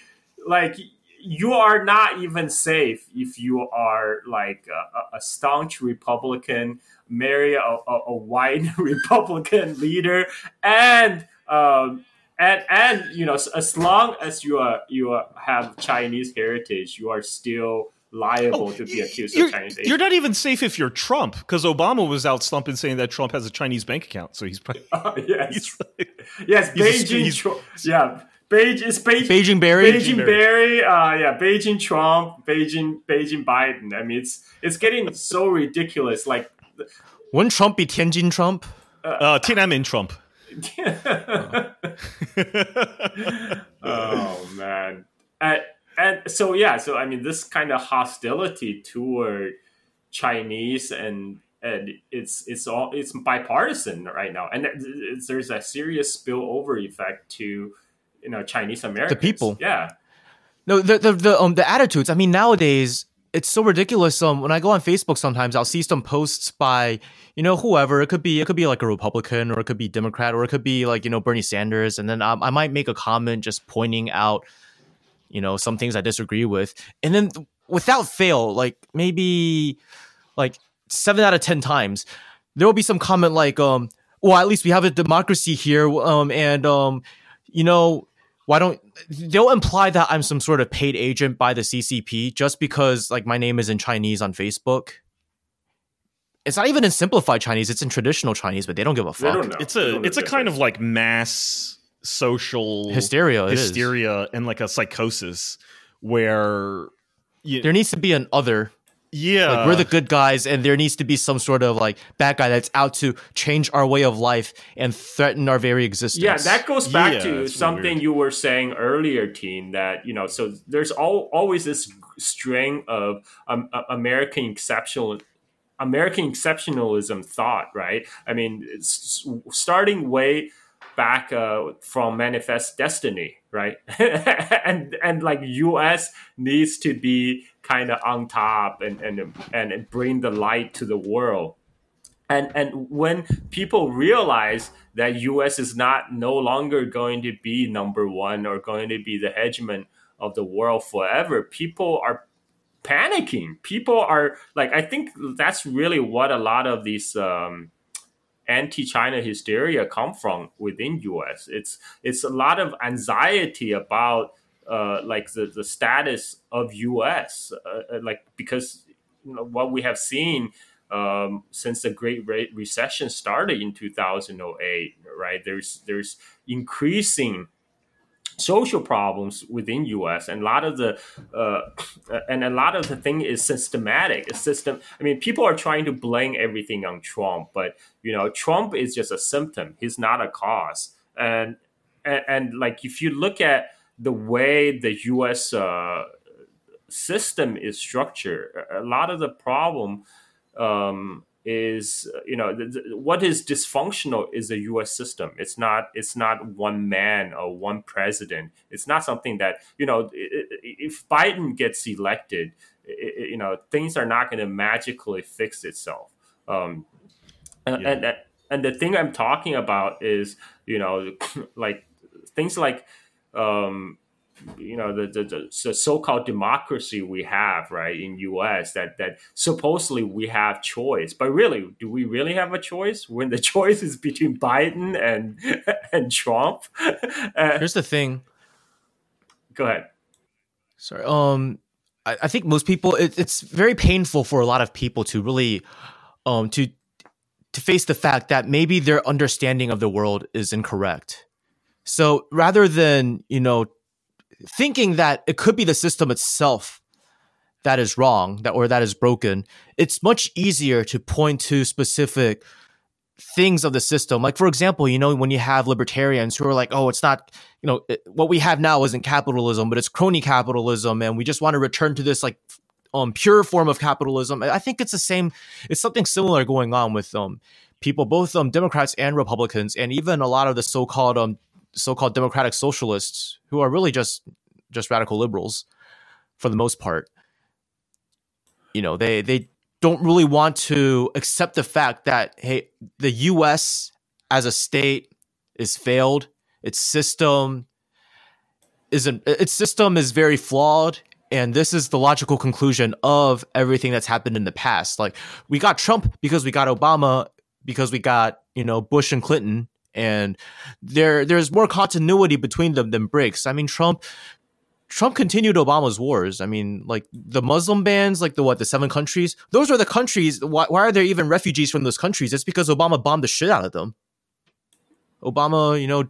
like you are not even safe if you are like a, a- a staunch Republican, marry a, a, a white Republican leader, and um, and and you know as- long as you are you are, have Chinese heritage, you are still liable to be accused Oh, of Chinese. you're not even safe if you're Trump because Obama was out slumping saying that Trump has a Chinese bank account. So he's probably yes, he's, yes, he's a- Beijing. he's- Tru- yeah, Beijing. It's Beijing. Beijing Barry. Beijing Barry, uh, yeah, Beijing Trump, Beijing Beijing Biden. I mean, it's it's getting so ridiculous. Like, Wouldn't Trump be Tianjin Trump? uh, Tiananmen Trump. oh man, and, and so yeah, so I mean, this kind of hostility toward Chinese and and it's it's all it's bipartisan right now, and it's, there's a serious spillover effect to you know Chinese Americans. The people. yeah. No, the the the um the attitudes. I mean, nowadays it's so ridiculous. Um, when I go on Facebook, sometimes I'll see some posts by you know whoever. It could be it could be like a Republican, or it could be Democrat, or it could be like you know Bernie Sanders, and then um, I might make a comment just pointing out you know some things I disagree with, and then without fail, like maybe like seven out of ten times, there will be some comment like um, well at least we have a democracy here, um, and um, you know why don't they'll imply that I'm some sort of paid agent by the CCP just because like my name is in Chinese on Facebook. It's not even in simplified Chinese; it's in traditional Chinese, but they don't give a They don't fuck. know. It's They a don't it's a kind of like mass social Hysteria, hysteria, and like a psychosis where you, There needs to be an other. Yeah, Like we're the good guys, and there needs to be some sort of like bad guy that's out to change our way of life and threaten our very existence. Yeah, that goes back Yeah, to something weird. you were saying earlier, Teen. That you know, so there's all, always this string of um, uh, American exceptional, American exceptionalism thought, right? I mean, it's starting way back uh, from Manifest Destiny, right? and and like U.S. needs to be kind of on top and and and bring the light to the world and and when people realize that US is not no longer going to be number 1 or going to be the hegemon of the world forever people are panicking people are like i think that's really what a lot of these um anti-china hysteria come from within us it's it's a lot of anxiety about uh like the, the status of us uh, uh, like because you know, what we have seen um, since the Great Re- Recession started in 2008, right? There's there's increasing social problems within U.S. and a lot of the uh, and a lot of the thing is systematic. It's system. I mean, people are trying to blame everything on Trump, but you know, Trump is just a symptom. He's not a cause. And and, and like if you look at the way the U.S. Uh, system is structured, a lot of the problem um, is you know th- th- what is dysfunctional is the U.S. system. It's not it's not one man or one president. It's not something that you know if Biden gets elected, i- i- you know things are not going to magically fix itself. Um, and, Yeah. and and the thing I'm talking about is you know like things like um, you know the, the, the so- so-called democracy we have right in us that that supposedly we have choice but really do we really have a choice when the choice is between biden and and trump uh, Here's the thing. go ahead Sorry. Um, I, I think most people it, it's very painful for a lot of people to really, um, to to face the fact that maybe their understanding of the world is incorrect. So rather than you know thinking that it could be the system itself that is wrong that or that is broken, it's much easier to point to specific things of the system. Like for example, you know when you have libertarians who are like, "Oh, it's not you know it, what we have now isn't capitalism but it's crony capitalism and we just want to return to this like um pure form of capitalism i think it's the same it's something similar going on with um people both um democrats and republicans and even a lot of the so-called um so-called democratic socialists who are really just just radical liberals for the most part. You know they they don't really want to accept the fact that hey the us as a state is failed. Its system isn't its system is very flawed. And this is the logical conclusion of everything that's happened in the past. Like we got trump because we got obama because we got you know bush and clinton and there there's more continuity between them than breaks i mean trump Trump continued Obama's wars. I mean, like the Muslim bans, like the what, the seven countries. Those are the countries. Why, why are there even refugees from those countries? It's because Obama bombed the shit out of them. Obama, you know,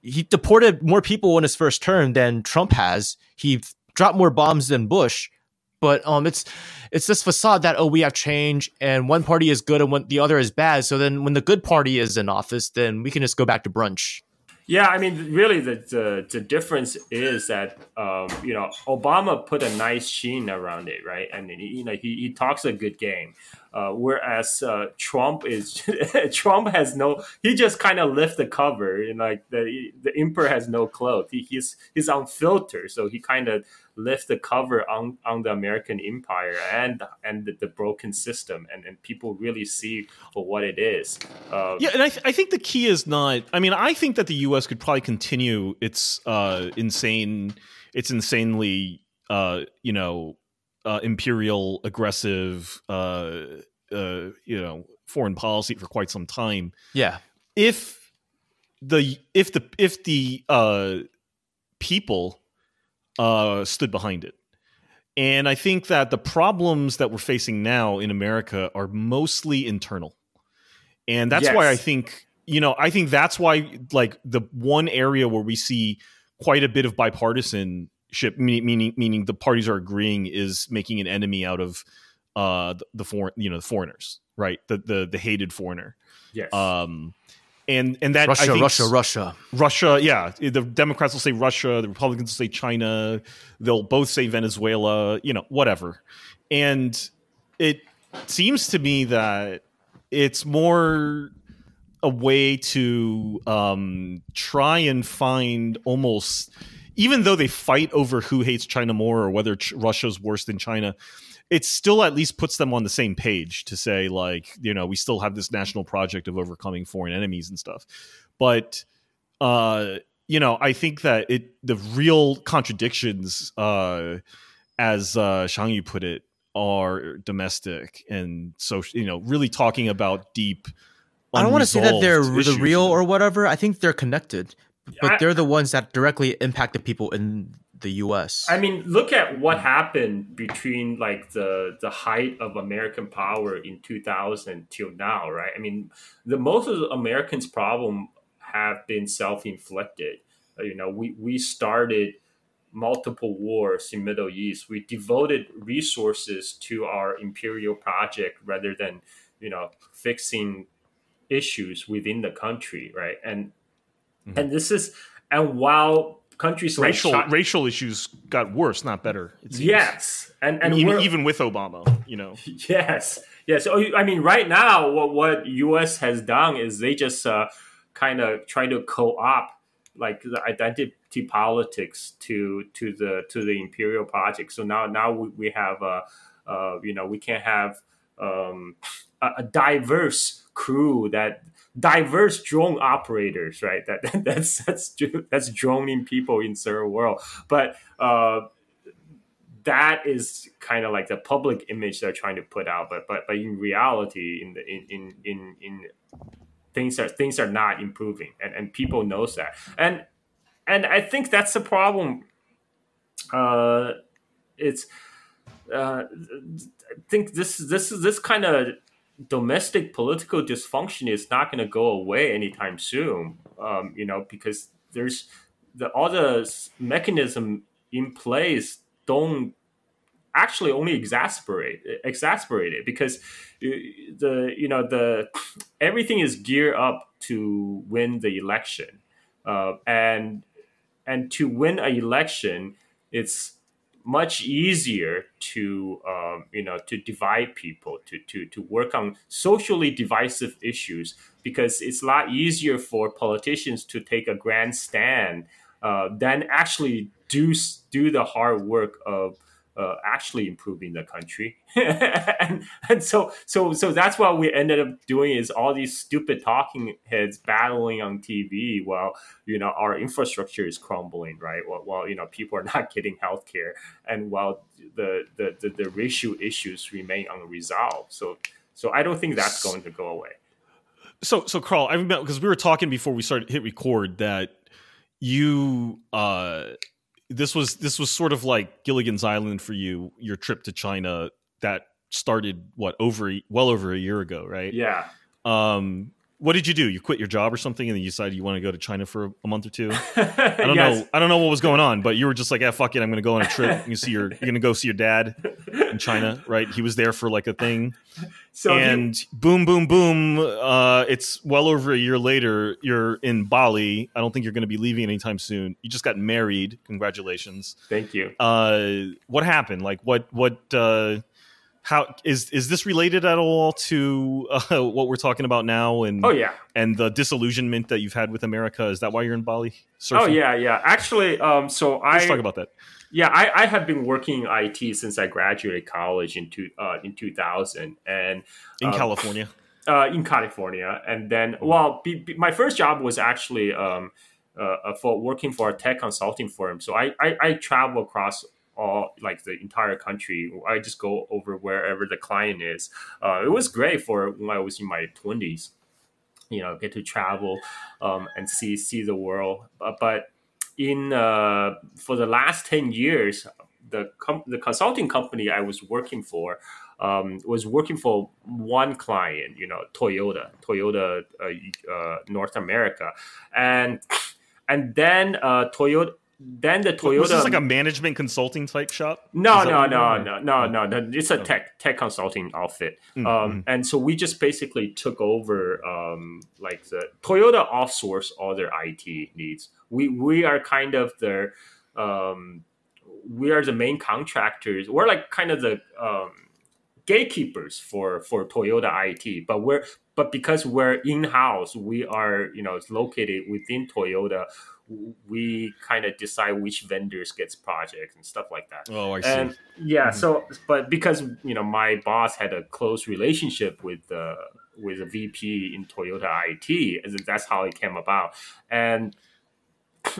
he deported more people in his first term than Trump has. He dropped more bombs than Bush. But um, it's it's this facade that oh we have change and one party is good and one, the other is bad. So then when the good party is in office, then we can just go back to brunch. Yeah, I mean, really, the the, the difference is that um, you know Obama put a nice sheen around it, right? And you know he, he talks a good game. Uh, whereas uh, Trump is Trump has no he just kind of lift the cover and like the the emperor has no clothes he, he's he's unfiltered so he kind of lift the cover on on the American empire and and the, the broken system and, and people really see for what it is uh, Yeah, and I, th- I think the key is not. I mean, I think that the U.S. could probably continue its uh, insane, its insanely, uh, you know, uh, imperial, aggressive, uh, uh, you know, foreign policy for quite some time Yeah. if the if the if the uh, people uh, stood behind it. And I think that the problems that we're facing now in America are mostly internal. And that's why I think, you know, I think that's why, like, the one area where we see quite a bit of bipartisanship, meaning meaning the parties are agreeing, is making an enemy out of uh, the, the foreign, you know, the foreigners, right? The the the hated foreigner. yes Um, and and that I Russia, think Russia, Russia. Russia, yeah. The Democrats will say Russia, the Republicans will say China, they'll both say Venezuela, you know, whatever. And it seems to me that it's more a way to um, try and find almost, even though they fight over who hates China more or whether Ch- Russia's worse than China, it still at least puts them on the same page to say like you know we still have this national project of overcoming foreign enemies and stuff but uh you know i think that it the real contradictions uh as uh shang yu put it are domestic and so you know really talking about deep I don't want to say that they're unresolved the real or whatever. I think they're connected, but I- they're the ones that directly impact the people in the U.S. I mean, look at what happened between like the the height of American power in 2000 till now, right? I mean, the most of the Americans' problem have been self inflicted. You know, we we started multiple wars in Middle East. We devoted resources to our imperial project rather than you know fixing issues within the country, right? And Mhm. and this is and while countries racial like racial issues got worse not better it seems. Yes, and and even, even with obama you know yes, yes. Oh, I mean, right now, what what U.S. has done is they just uh, kind of try to co-opt like the identity politics to to the to the imperial project. So now now we, we have uh, uh, you know we can have um, a, a diverse crew that diverse drone operators right? That that's that's that's droning people in third world. But uh that is kind of like the public image they're trying to put out but but but in reality in the in in in, in things are things are not improving and, and people knows that. And and i think that's the problem. Uh it's uh i think this this this kind of domestic political dysfunction is not going to go away anytime soon um you know because there's the the mechanism in place don't actually only exasperate exasperate it because uh, the you know the everything is geared up to win the election uh, and and to win an election it's much easier to um, you know to divide people to, to to work on socially divisive issues because it's a lot easier for politicians to take a grand stand uh, than actually do do the hard work of uh, actually improving the country. And, and so so so that's what we ended up doing is all these stupid talking heads battling on TV while you know our infrastructure is crumbling right? While, while you know people are not getting health care and while the, the the the racial issues remain unresolved. So so I don't think that's going to go away. So, so Carl, I remember because we were talking before we started hit record that you, uh, this was this was sort of like Gilligan's Island for you, your trip to China that started what over well over a year ago, right? yeah Um, what did you do? You quit your job or something, and then you decided you want to go to China for a, month or two. I don't know. I don't know what was going on, but you were just like, "Yeah, fuck it, I'm going to go on a trip. You see your, you're going to go see your dad in China, right? He was there for like a thing." so and boom, boom, boom. Uh, it's well over a year later. You're in Bali. I don't think you're going to be leaving anytime soon. You just got married. Congratulations. thank you Uh, what happened? Like, what, what, uh, how is is this related at all to uh, what we're talking about now and Oh yeah. and the disillusionment that you've had with America? Is that why you're in Bali? Oh yeah, yeah. Actually, um, so Let's I talk about that. yeah, I, I have been working in IT since I graduated college in two, uh, in 2000 and In um, California. uh, in California, and then well, be, be- my first job was actually um, uh, for working for a tech consulting firm. So I, I I travel across all like the entire country. I just go over wherever the client is. Uh, it was great for when I was in my twenties. You know, get to travel um, and see see the world. Uh, but in uh, for the last ten years, the com- the consulting company I was working for um, was working for one client, you know, Toyota, Toyota uh, uh, North America, and and then uh, Toyota, then the Toyota. Was this like a management consulting type shop? No, no, no, no, no, no, no. It's a Oh. tech tech consulting outfit, Mm, um, mm. and so we just basically took over um, like the Toyota offsource all their IT needs. We we are kind of the um, we are the main contractors. We're like kind of the um, gatekeepers for for Toyota IT, but we're but because we're in house, we are you know it's located within Toyota. We kind of decide which vendors gets projects and stuff like that. Oh, I see. And yeah, Mhm. so but because you know my boss had a close relationship with the with a VP in Toyota IT, that's how it came about. And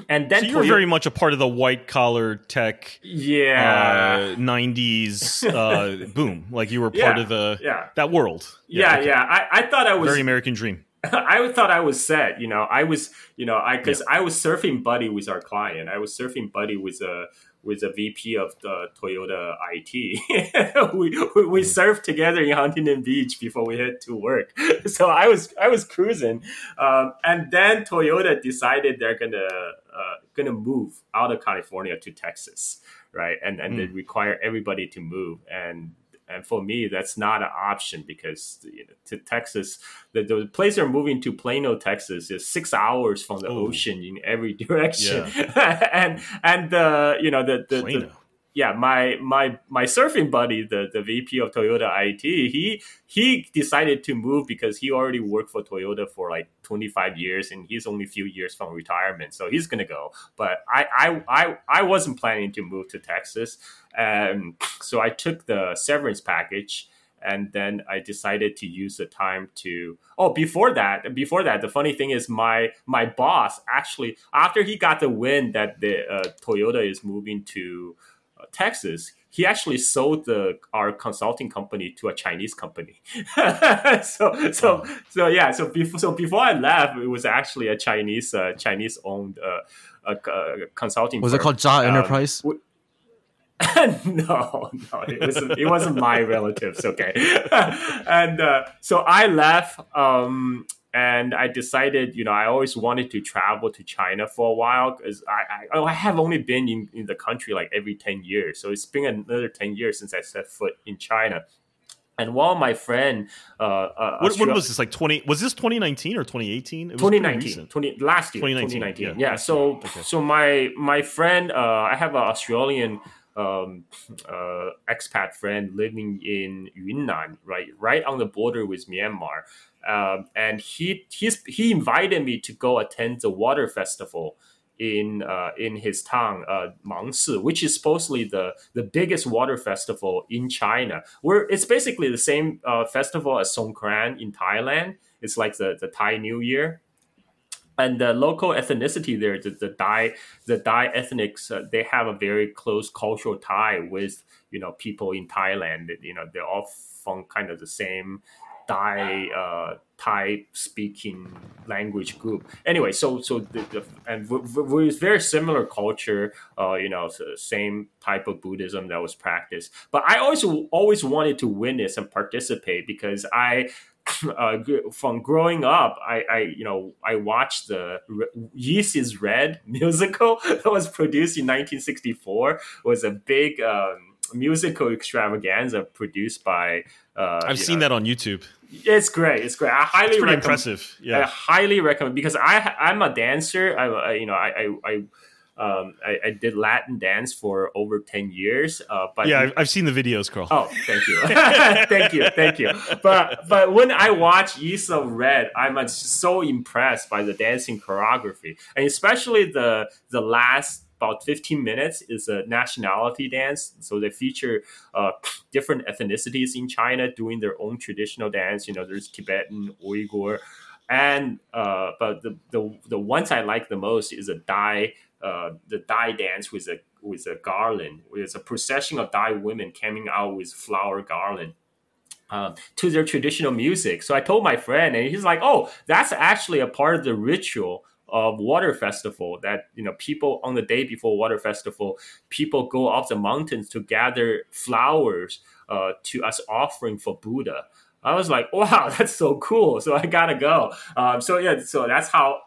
and then so you were very much a part of the white collar tech yeah uh, 90s uh, boom. Like you were part Yeah, of the yeah that world. yeah okay. yeah. I, I thought I was Very American dream. I thought I was set. You know, I was, you know, I because I was surfing buddy with our client. I was surfing buddy with a with a VP of the Toyota IT. we we, we surfed together in Huntington Beach before we head to work. So I was I was cruising, um, and then Toyota decided they're gonna uh, gonna move out of California to Texas, right? And and they Mm. require everybody to move and. And for me, that's not an option because you know, to Texas, the, the place they're moving to, Plano, Texas, is six hours from the Ooh. ocean in every direction. and and the you know the the, the yeah my my my surfing buddy, the the VP of Toyota IT, he he decided to move because he already worked for Toyota for like 25 years and he's only a few years from retirement, so he's gonna go. But I I I, I wasn't planning to move to Texas, um, so I took the severance package and then I decided to use the time to. Oh, before that, before that, the funny thing is my my boss actually after he got the win that the uh, Toyota is moving to uh, Texas, he actually sold the our consulting company to a Chinese company. so so so yeah. So before so before I left, it was actually a Chinese uh, Chinese owned uh, uh, consulting. Was it firm. called Zha Um, Enterprise? no, no, it wasn't. It wasn't my relatives. Okay, and uh, so I left, um, and I decided, you know, I always wanted to travel to China for a while because I, I, I have only been in, in the country like every ten years, so it's been another ten years since I set foot in China. And while my friend, uh, uh, What, when was this? Like 20 was this 2019 or 2018? It was pretty 2019 20, last year 2019, 2019, yeah. yeah, so Okay. so my my friend uh i have an australian um uh expat friend living in yunnan right right on the border with myanmar um and he he's he invited me to go attend the water festival in uh, in his town, uh, Mangshi, which is supposedly the the biggest water festival in China. Where it's basically the same uh, festival as Songkran in Thailand. It's like the the Thai New Year, and the local ethnicity there, the, the Thai the Thai ethnics, uh, they have a very close cultural tie with you know people in Thailand. You know they're all from kind of the same Thai uh, Thai speaking language group. Anyway, so so the, the and w- w- very similar culture, uh, you know, so same type of Buddhism that was practiced. But I also always wanted to witness and participate because I. Uh, from growing up, I, I, you know, I watched the East is Red musical that was produced in 1964. It was a big um, musical extravaganza produced by. Uh, I've seen know- that on YouTube. It's great. It's great. I highly It's pretty recommend. impressive. I highly recommend because I I'm a dancer. I, I you know I I, I Um, I, I did Latin dance for over ten years. Uh, but Yeah, I've, I've seen the videos, Carl. Oh, thank you, thank you, thank you. But but when I watch East is Red, I'm uh, so impressed by the dancing choreography, and especially the the last about 15 minutes is a nationality dance. So they feature uh, different ethnicities in China doing their own traditional dance. You know, there's Tibetan, Uyghur, and uh, but the, the the ones I like the most is a Dai uh, the Dai dance with a with a garland. It's a procession of Dai women coming out with flower garland. Um, to their traditional music. So I told my friend, and he's like, "Oh, that's actually a part of the ritual of water festival. That you know, people on the day before water festival, people go up the mountains to gather flowers uh, to as offering for Buddha." I was like, "Wow, that's so cool!" So I gotta go. Um, so yeah, so that's how.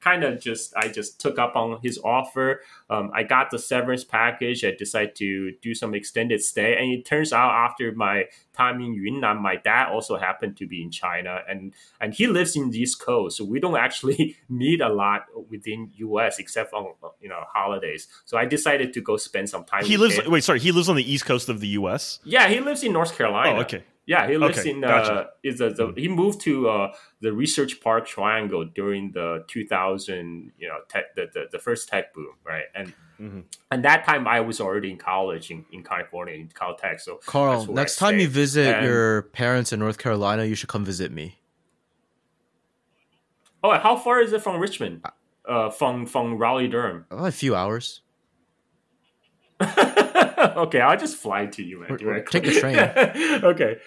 Kind of just I just took up on his offer. Um, I got the severance package. I decided to do some extended stay, and it turns out after my time in Yunnan, my dad also happened to be in China, and and he lives in the East Coast, so we don't actually meet a lot within U.S. except on you know holidays. So I decided to go spend some time. he with lives. him. Wait, sorry. He lives on the east coast of the U.S. Yeah, he lives in North Carolina. Oh, okay. Yeah, he lives Okay, in uh, gotcha. is a, the, he moved to uh, the Research Park Triangle during the 2000 you know tech, the, the the first tech boom, right? And Mhm. and that time I was already in college in, in California in Caltech. So Carl, next time you visit And- your parents in North Carolina, you should come visit me. oh, how far is it from Richmond? Uh, from from Raleigh Durham. Oh, a few hours. okay, I'll just fly to you, man. Or- or take the train. okay,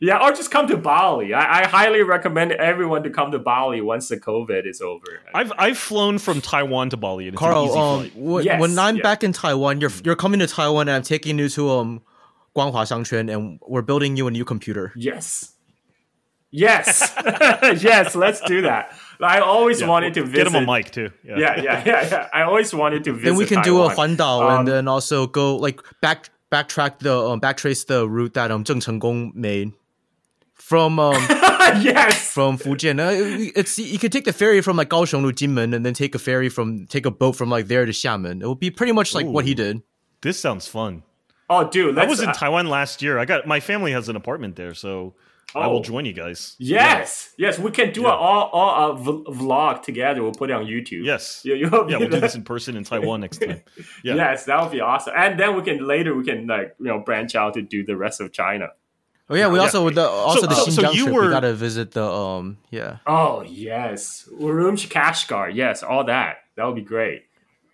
yeah, or just come to Bali. I, I highly recommend everyone to come to Bali once the COVID is over. I've I've flown from Taiwan to Bali, and it's an Carl, easy um, flight. wh- Yes, when I'm yeah. back in Taiwan, you're you're coming to Taiwan, and I'm taking you to um Guanghua Xiangquan, and we're building you a new computer. Yes. Yes. yes, let's do that. I always Yeah, wanted to we'll visit. Get him a mic too. Yeah, yeah, yeah, yeah. I always wanted to visit. then we can Taiwan. do a Huandao, Um, and then also go like back backtrack the um, backtrace the route that um Zheng Chenggong made from um yes. from Fujian. Uh, it's you could take the ferry from like Kaohsiung to Jinmen, and then take a ferry from take a boat from like there to Xiamen. It would be pretty much like what he did. This sounds fun. Oh, dude, I let's, was in uh, Taiwan last year. I got my family has an apartment there, so I Oh. will join you guys. Yes, yes, we can do Yeah. a all all a v- vlog together. We'll put it on YouTube. Yes. You, you, Yeah, we'll do this in person in Taiwan next time. Yeah. Yes, that would be awesome. And then we can later we can like you know branch out to do the rest of China. Oh yeah, we Yeah. also with the also the so- so Xinjiang you trip. were- We gotta visit the um yeah. Oh yes, Urumqi Kashgar. Yes, all that. That would be great.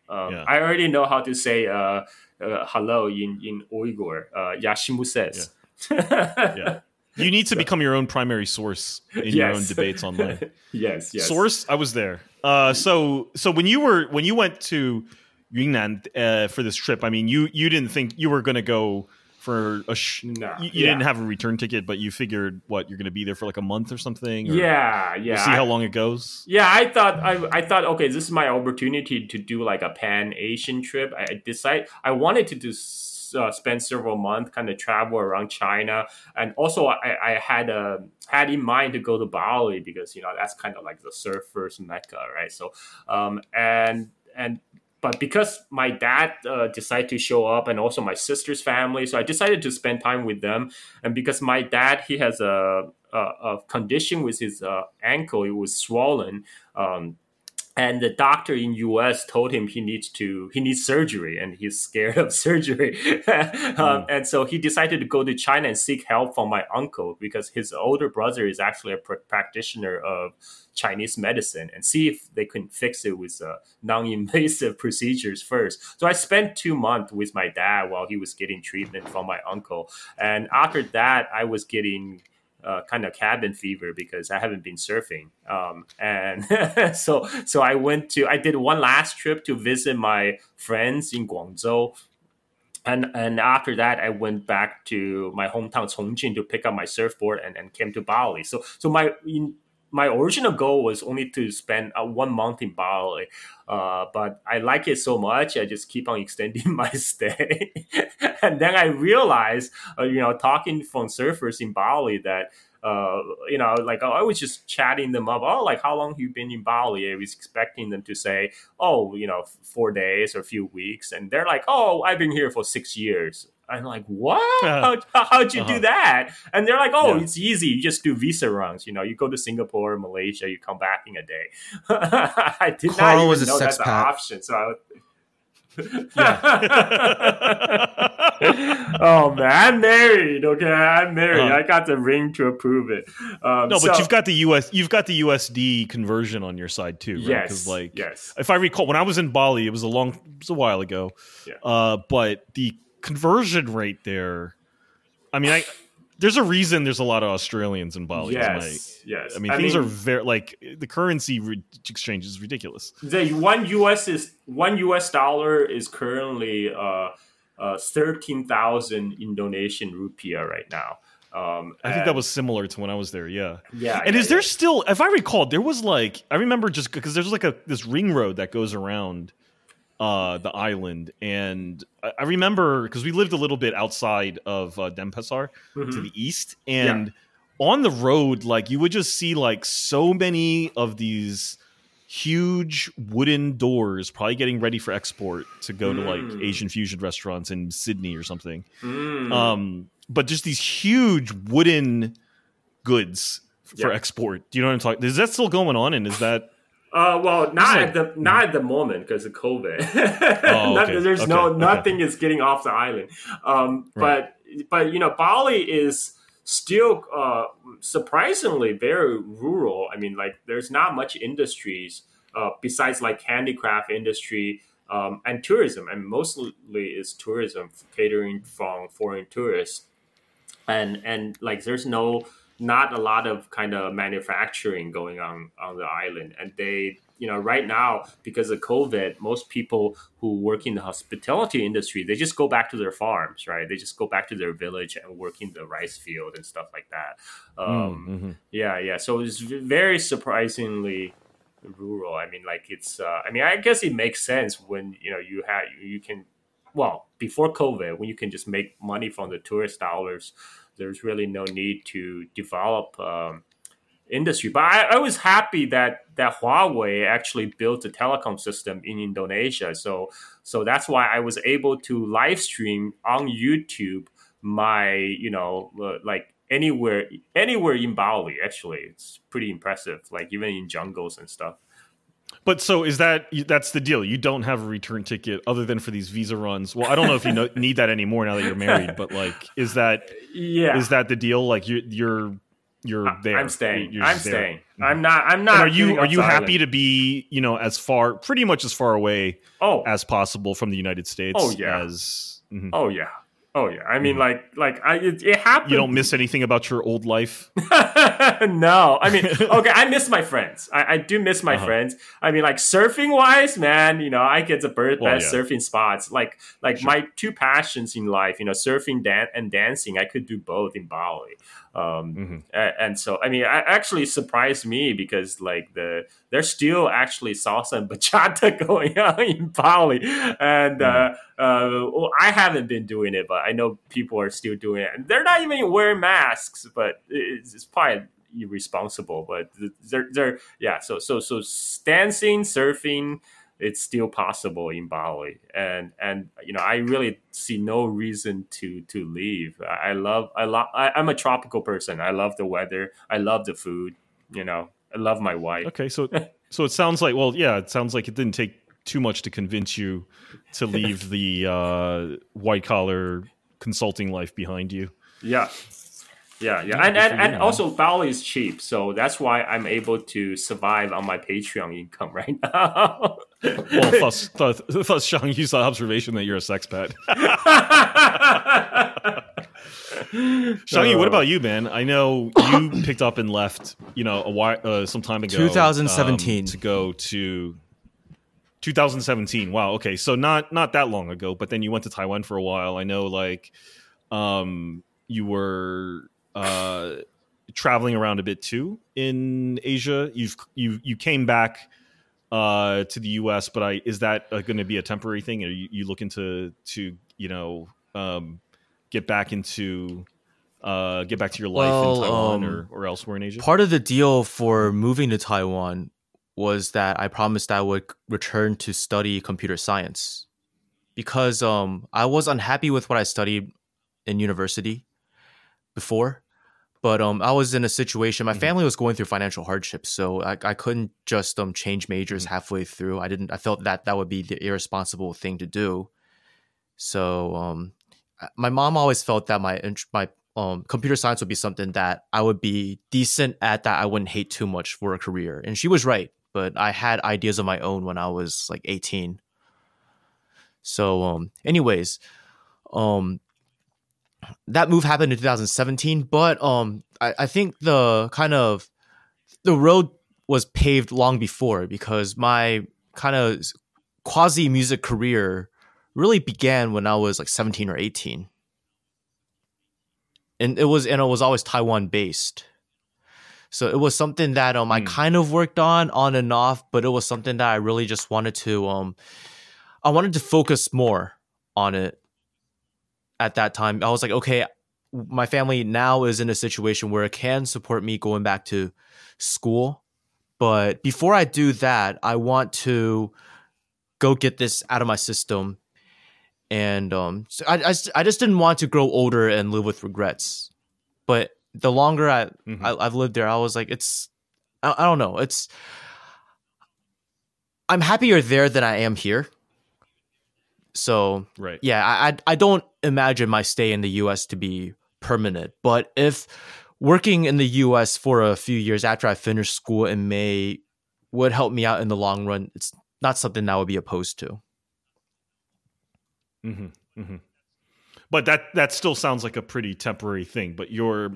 Um, Yeah. I already know how to say uh, uh, hello in in Uyghur. Uh, Yashimu says. Yeah. You need to become your own primary source in your own debates online. yes, yes. Source, I was there. Uh, so so when you were when you went to Yunnan uh, for this trip, I mean, you you didn't think you were going to go for a sh- No, you, you yeah. didn't have a return ticket, but you figured what you're going to be there for like a month or something. Or Yeah, yeah. we'll see how long it goes. Yeah, I thought I, I thought okay, this is my opportunity to do like a pan Asian trip. I I decide I wanted to do uh, spend several months, kind of travel around China, and also I, I had uh, had in mind to go to Bali because you know that's kind of like the surfers mecca, right? So um and and but because my dad uh, decided to show up and also my sister's family so i decided to spend time with them and because my dad he has a a, a condition with his uh, ankle it was swollen um, and the doctor in us told him he needs to he needs surgery and he's scared of surgery. Um, and so he decided to go to china and seek help from my uncle because his older brother is actually a pr- practitioner of chinese medicine and see if they can fix it with uh, non-invasive procedures first. So i spent two months with my dad while he was getting treatment from my uncle. And after that i was getting uh, kind of cabin fever because I haven't been surfing. Um, and so so I went to I did one last trip to visit my friends in Guangzhou. And and after that I went back to my hometown Chongqing to pick up my surfboard and, and came to Bali. So so my in, my original goal was only to spend uh, one month in Bali, uh, but I like it so much, I just keep on extending my stay. and then I realized, uh, you know, talking from surfers in Bali, that uh, you know, like I was just chatting them up. Oh, like how long you been in Bali? I was expecting them to say, oh, you know, four days or a few weeks, and they're like, oh, I've been here for six years. I'm like, what? How, how'd you Uh-huh. do that? And they're like, oh, Yeah. it's easy. You just do visa runs. You know, you go to Singapore, Malaysia, you come back in a day. I did Carl not even was a know that's an option. So I was, oh man, I'm married. Okay, I'm married. Uh-huh. I got the ring to approve it. Um, No, but so- you've got the US you've got the USD conversion on your side too, right? yes, like yes, if I recall when I was in Bali, it was a long it was a while ago. Yeah. Uh, but the conversion rate there I mean I there's a reason there's a lot of Australians in Bali. yes, yes. I mean things are very like the currency re- exchange is ridiculous. the one US is one US dollar is currently uh, uh, thirteen thousand Indonesian rupiah right now. Um, I think that was similar to when I was there, yeah. yeah. And yeah, is there yeah. still, if I recall, there was like I remember just because there's like a this ring road that goes around uh the island, and I, I remember because we lived a little bit outside of uh, Denpasar to Mhm. the east, and on the road, like you would just see like so many of these huge wooden doors, probably getting ready for export to go to like Mm. Asian fusion restaurants in Sydney or something Mm. um but just these huge wooden goods for Yeah. export do you know what i'm talking is that still going on and is that Uh, well, not like- at the not at the moment because of COVID. Oh, okay, there's okay, no okay. nothing is getting off the island. Um, but but you know, Bali is still uh, surprisingly very rural. I mean, like there's not much industries uh, besides like handicraft industry um, and tourism, and mostly is tourism catering from foreign tourists, and and like there's no not a lot of kind of manufacturing going on on the island. And they you know right now because of covid most people who work in the hospitality industry they just go back to their farms right? They just go back to their village and work in the rice field and stuff like that. Um, Mm, mhm. yeah yeah. So it's very surprisingly rural. I mean like it's uh, i mean i guess it makes sense when you know you have you can well before covid when you can just make money from the tourist dollars there's really no need to develop um, industry. But I, I was happy that that huawei actually built a telecom system in indonesia. So so that's why i was able to live stream on youtube my you know uh, like anywhere anywhere in bali actually. It's pretty impressive like even in jungles and stuff but so is that that's the deal. You don't have a return ticket other than for these visa runs. Well i don't know if you know, need that anymore now that you're married but like is that yeah. is that the deal? Like you you're you're there. i'm staying. You're i'm there. staying. I'm not i'm not and are you are you happy island. to be you know as far pretty much as far away oh. as possible from the united states Oh, yeah. as mhm. oh yeah oh yeah i mean like like i it, it happened you don't miss anything about your old life no, I mean, okay, I miss my friends. I, I do miss my Uh-huh. friends. I mean, like surfing wise, man, you know, I get the bird Well, best yeah. surfing spots. Like, like Sure. my two passions in life, you know, surfing dan- and dancing. I could do both in Bali. Um, Mhm. and so, I mean, it actually surprised me because like the there's still actually salsa and bachata going on in Bali, and uh, uh, well, I haven't been doing it, but I know people are still doing it, and they're not even wearing masks, but it's, it's probably irresponsible. But they're they're yeah, so so so dancing, surfing. It's still possible in Bali, and and you know I really see no reason to to leave. I love I love I'm a tropical person. I love the weather. I love the food. You know, I love my wife. Okay, so so it sounds like well, yeah, it sounds like it didn't take too much to convince you to leave the uh, white collar consulting life behind you. Yeah. Yeah, yeah. Yeah, and and, and also Bali is cheap, so that's why I'm able to survive on my Patreon income right now. Well, thus, thus, thus Shang used the observation that you're a sex pet. Shangyu, what about you, man? I know you picked up and left, you know, a while, uh, some time ago. 2017. um, to go to 2017. Wow. Okay, so not not that long ago, but then you went to Taiwan for a while. I know, like, um, you were uh, traveling around a bit too in Asia. You've you you came back uh, to the U.S., but I is that uh, going to be a temporary thing? Are you, you looking to to you know um, get back into uh, get back to your life Well, in Taiwan um, or, or elsewhere in Asia? Part of the deal for moving to Taiwan was that I promised I would return to study computer science because um, I was unhappy with what I studied in university before. But um, I was in a situation. My Mhm. family was going through financial hardship, so I, I couldn't just um change majors Mhm. halfway through. I didn't. I felt that that would be the irresponsible thing to do. So um, my mom always felt that my my um, computer science would be something that I would be decent at that I wouldn't hate too much for a career. And she was right, but I had ideas of my own when I was like 18. So um anyways, um that move happened in 2017, but um I, I think the kind of the road was paved long before because my kind of quasi music career really began when I was like 17 or 18 and it was and it was always Taiwan based. So it was something that um I Mm. kind of worked on on and off, but it was something that I really just wanted to um I wanted to focus more on it at that time. I was like, okay, my family now is in a situation where it can support me going back to school, but before I do that, I want to go get this out of my system and um, so I, I, just- I just didn't want to grow older and live with regrets. But the longer I, Mhm. I I've lived there, I was like, it's I, I don't know, it's I'm happier there than I am here. So right. yeah, I I, don't imagine my stay in the U.S. to be permanent. But if working in the U.S. for a few years after I finish school in May would help me out in the long run, it's not something I would be opposed to. Mm-hmm. Mm-hmm. But that that still sounds like a pretty temporary thing. But you're,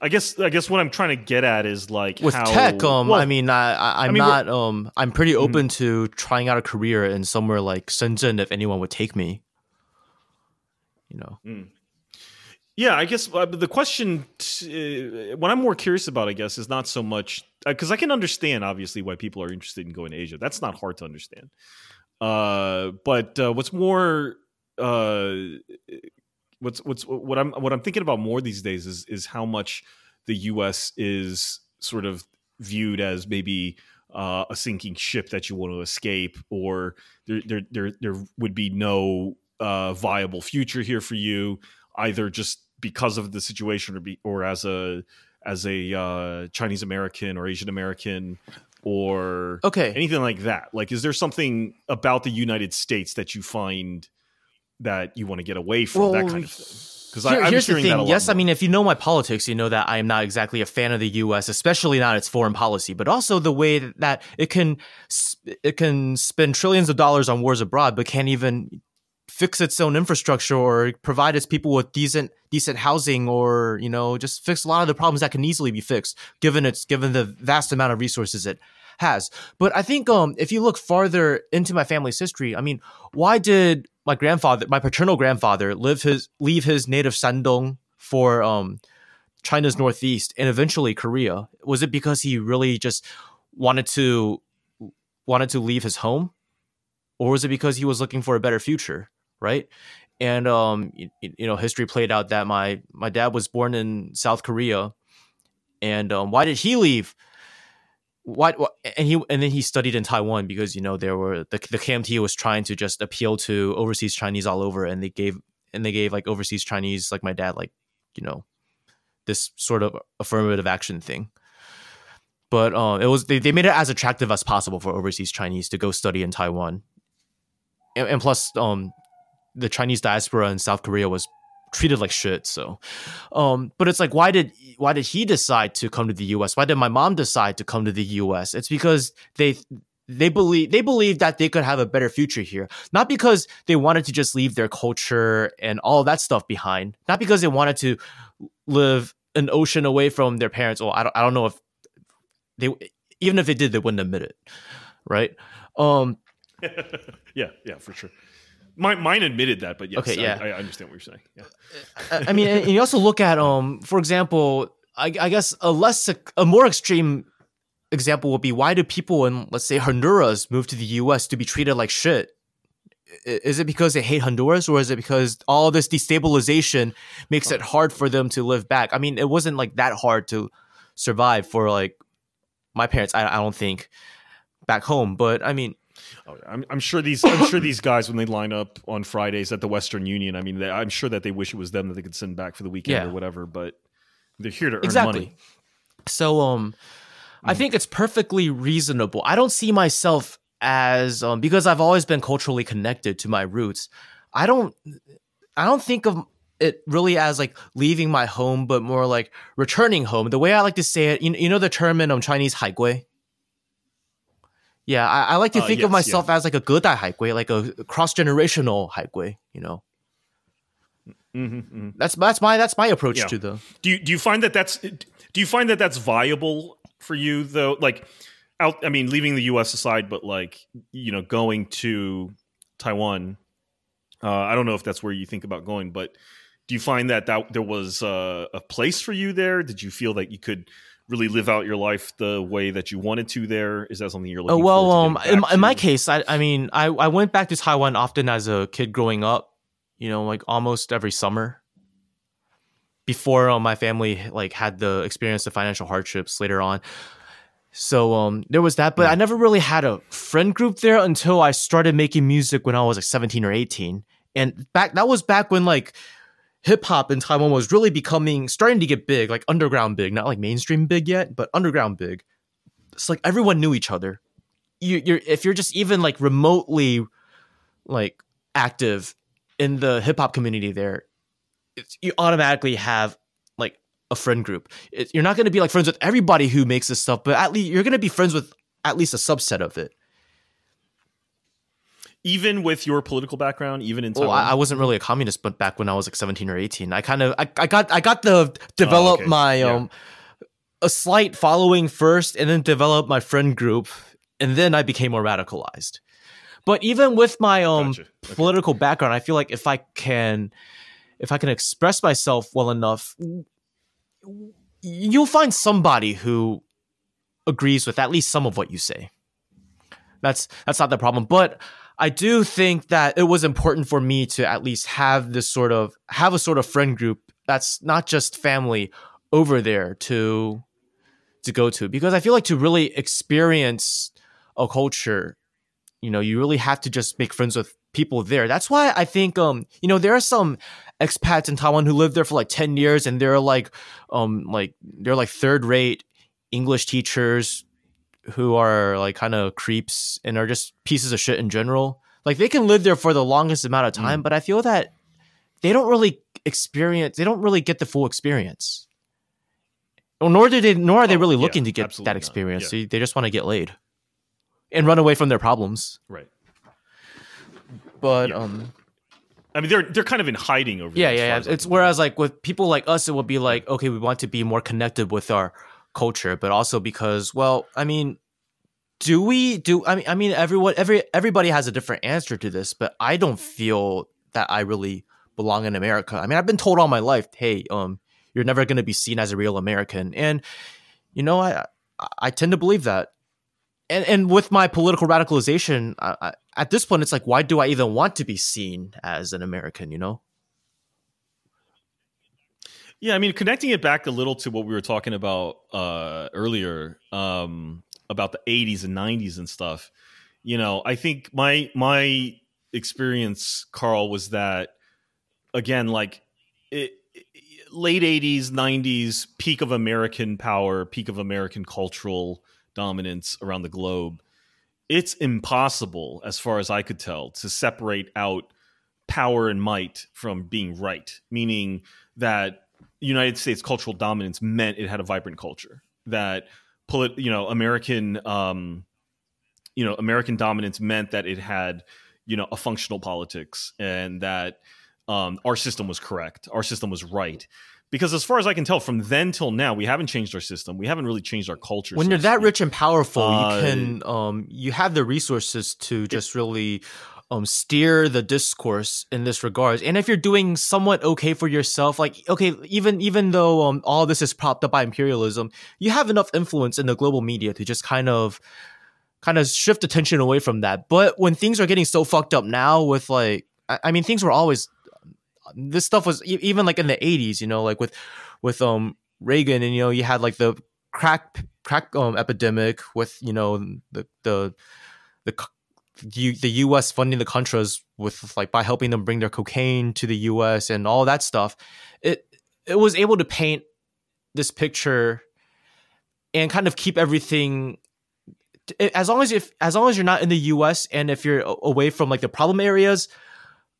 I guess, I guess what I'm trying to get at is like with how, tech um well, i mean i, I i'm I mean, not um i'm pretty Mhm. open to trying out a career in somewhere like shenzhen if anyone would take me you know Yeah, I guess uh, the question, t- uh, what I'm more curious about, I guess, is not so much because I can understand obviously why people are interested in going to Asia. That's not hard to understand. Uh, but uh, what's more, uh, what's what's what I'm what I'm thinking about more these days is is how much the U.S. is sort of viewed as maybe uh, a sinking ship that you want to escape, or there there there, there would be no uh, viable future here for you either just because of the situation or be or as a as a uh, Chinese American or Asian American or okay anything like that. Like, is there something about the United States that you find that you want to get away from that kind of thing? Because Here- I'm here's the hearing that a thing. lot Yes, I mean, if you know my politics, you know that I am not exactly a fan of the U.S., especially not its foreign policy, but also the way that it can it can spend trillions of dollars on wars abroad, but can't even fix its own infrastructure or provide its people with decent decent housing or you know just fix a lot of the problems that can easily be fixed given its given the vast amount of resources it has. But I think um if you look farther into my family's history, I mean, why did my grandfather, my paternal grandfather, live his leave his native Shandong for um China's northeast and eventually Korea? Was it because he really just wanted to wanted to leave his home, or was it because he was looking for a better future? Right. And um, you, you know, history played out that my my dad was born in South Korea, and um, why did he leave? Why, why and he and then he studied in Taiwan because you know there were the the KMT was trying to just appeal to overseas Chinese all over, and they gave and they gave like overseas Chinese like my dad like you know this sort of affirmative action thing. But um, it was they, they made it as attractive as possible for overseas Chinese to go study in Taiwan, and, and plus um, the Chinese diaspora in South Korea was treated like shit. So, um, but it's like, why did why did he decide to come to the U.S.? Why did my mom decide to come to the U.S.? It's because they they believe they believe that they could have a better future here, not because they wanted to just leave their culture and all that stuff behind, not because they wanted to live an ocean away from their parents. Or I don't I don't know if they even if they did, they wouldn't admit it, right? Um, yeah, yeah, for sure. Mine, mine admitted that, but yes, Okay, yeah. I, I understand what you're saying. Yeah. I I mean, and you also look at, um, for example, I, I guess a less, a more extreme example would be why do people in, let's say, Honduras move to the U.S. to be treated like shit? is it because they hate Honduras or is it because all this destabilization makes it hard for them to live back? I mean, it wasn't like that hard to survive for like my parents. I, I don't think back home, but I mean, Oh, I'm, I'm sure these I'm sure these guys when they line up on Fridays at the Western Union. I mean, they, I'm sure that they wish it was them that they could send back for the weekend Yeah. or whatever. But they're here to earn exactly. money. So um I think it's perfectly reasonable. I don't see myself as um because I've always been culturally connected to my roots. I don't I don't think of it really as like leaving my home but more like returning home. The way I like to say it, you, you know the term in um, Chinese 海归? Yeah, I, I like to uh, think yes, of myself yeah. as like a Gedai Haigui, like a cross generational Haigui, you know. Mm-hmm, mm-hmm. That's that's my that's my approach yeah. to the. Do you do you find that that's do you find that that's viable for you though? Like, out I mean, leaving the U.S. aside, but like you know, going to Taiwan. Uh, I don't know if that's where you think about going, but do you find that that there was uh, a place for you there? Did you feel that you could really live out your life the way that you wanted to there? Is that something you're looking? Oh well, um, in, in my case, I, I mean, I, I went back to Taiwan often as a kid growing up. You know, like almost every summer. Before um, my family like had the experience of financial hardships later on, so um, there was that. But I never really had a friend group there until I started making music when I was like seventeen or eighteen. And back that was back when like hip hop in Taiwan was really becoming starting to get big, like underground big, not like mainstream big yet, but underground big. It's like everyone knew each other. You, you're if you're just even like remotely like active in the hip hop community there, you automatically have like a friend group. It, you're not going to be like friends with everybody who makes this stuff, but at least you're going to be friends with at least a subset of it. Even with your political background, even in Taiwan. Well, I, I wasn't really a communist, but back when I was like 17 or 18, I kind of I, I got I got to develop okay. my Yeah. um a slight following first, and then develop my friend group, and then I became more radicalized. But even with my um Gotcha. Okay. political background, I feel like if I can if I can express myself well enough, you'll find somebody who agrees with at least some of what you say. That's that's not the problem, but I do think that it was important for me to at least have this sort of have a sort of friend group that's not just family over there to to go to because I feel like to really experience a culture, you know, you really have to just make friends with people there. That's why I think um you know there are some expats in Taiwan who live there for like 10 years and they're like um like they're like third rate English teachers who are like kind of creeps and are just pieces of shit in general. Like they can live there for the longest amount of time, but I feel that they don't really experience they don't really get the full experience. Well, nor do they nor are they Oh, really yeah, looking to get that experience. Yeah. They, they just want to get laid and run away from their problems. right. But Yeah. um I mean, they're they're kind of in hiding over. yeah, yeah, yeah. It's whereas like with people like us, it would be like, okay, we want to be more connected with our culture, but also because, well, I mean, do we do? I mean, I mean, everyone, every everybody has a different answer to this, but I don't feel that I really belong in America. I mean, I've been told all my life, hey, um, you're never going to be seen as a real American, and you know, I I- tend to believe that. And and with my political radicalization, I, I, at this point, it's like, why do I even want to be seen as an American? You know. Yeah, I mean, connecting it back a little to what we were talking about uh, earlier um, about the '80s and '90s and stuff. You know, I think my my experience, Carl, was that again, like it, late '80s, '90s, peak of American power, peak of American cultural dominance around the globe. It's impossible, as far as I could tell, to separate out power and might from being right. Meaning that United States cultural dominance meant it had a vibrant culture. That polit- you know, American um, you know, American dominance meant that it had, you know, a functional politics and that um, our system was correct. Our system was right. Because as far as I can tell, from then till now, we haven't changed our system. We haven't really changed our culture. when you're that rich and powerful, Uh, you can um you have the resources to just really um steer the discourse in this regards. And if you're doing somewhat okay for yourself, like okay, even even though um all this is propped up by imperialism, you have enough influence in the global media to just kind of kind of shift attention away from that. But when things are getting so fucked up now, with like, I, I mean, things were always this stuff was even like in the eighties, you know, like with with um Reagan, and you know, you had like the crack crack um epidemic with you know the the the the, the U.S. funding the Contras with like by helping them bring their cocaine to the U.S. and all that stuff. It it was able to paint this picture and kind of keep everything as long as if as long as you're not in the US and if you're away from like the problem areas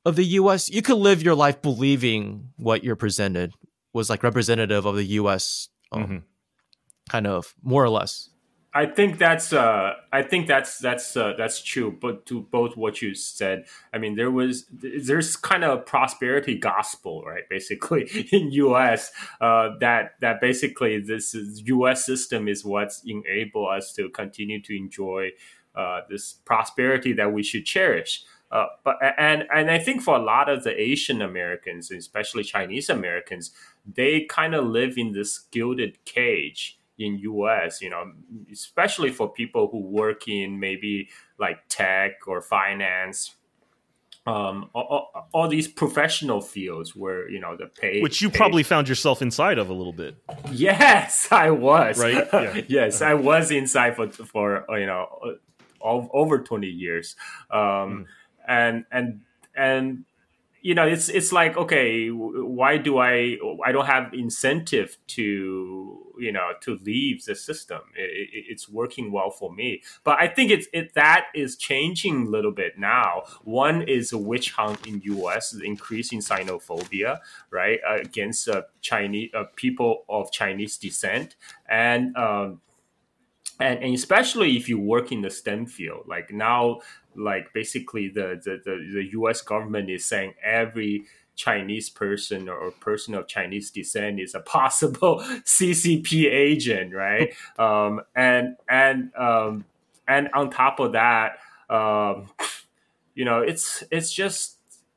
of the US, you could live your life believing what you're presented was like representative of the US um, Mhm. kind of more or less. I think that's uh, I think that's that's uh, that's true. But to both what you said, I mean, there was there's kind of a prosperity gospel, right? Basically, in U.S. Uh, that that basically this is U.S. system is what's enable us to continue to enjoy uh, this prosperity that we should cherish. Uh, but and and I think for a lot of the Asian Americans, especially Chinese Americans, they kind of live in this gilded cage in US, you know, especially for people who work in maybe like tech or finance, um, all, all, these professional fields where you know the pay, Which you pay- probably found yourself inside of a little bit. yes, I was Right? Yeah. yes, I was inside for for you know all, over twenty years, um, and and and you know it's it's like okay why do i i don't have incentive to you know to leave the system. It, it, it's working well for me. But i think it's it that is changing a little bit now. One is a witch hunt in us increasing xenophobia right uh, against uh, chinese uh, people of chinese descent. And um and, and especially if you work in the STEM field, like now, like basically the, the, the, the U.S. government is saying every Chinese person or person of Chinese descent is a possible CCP agent, right? um, and and um, and on top of that, um, you know, it's it's just.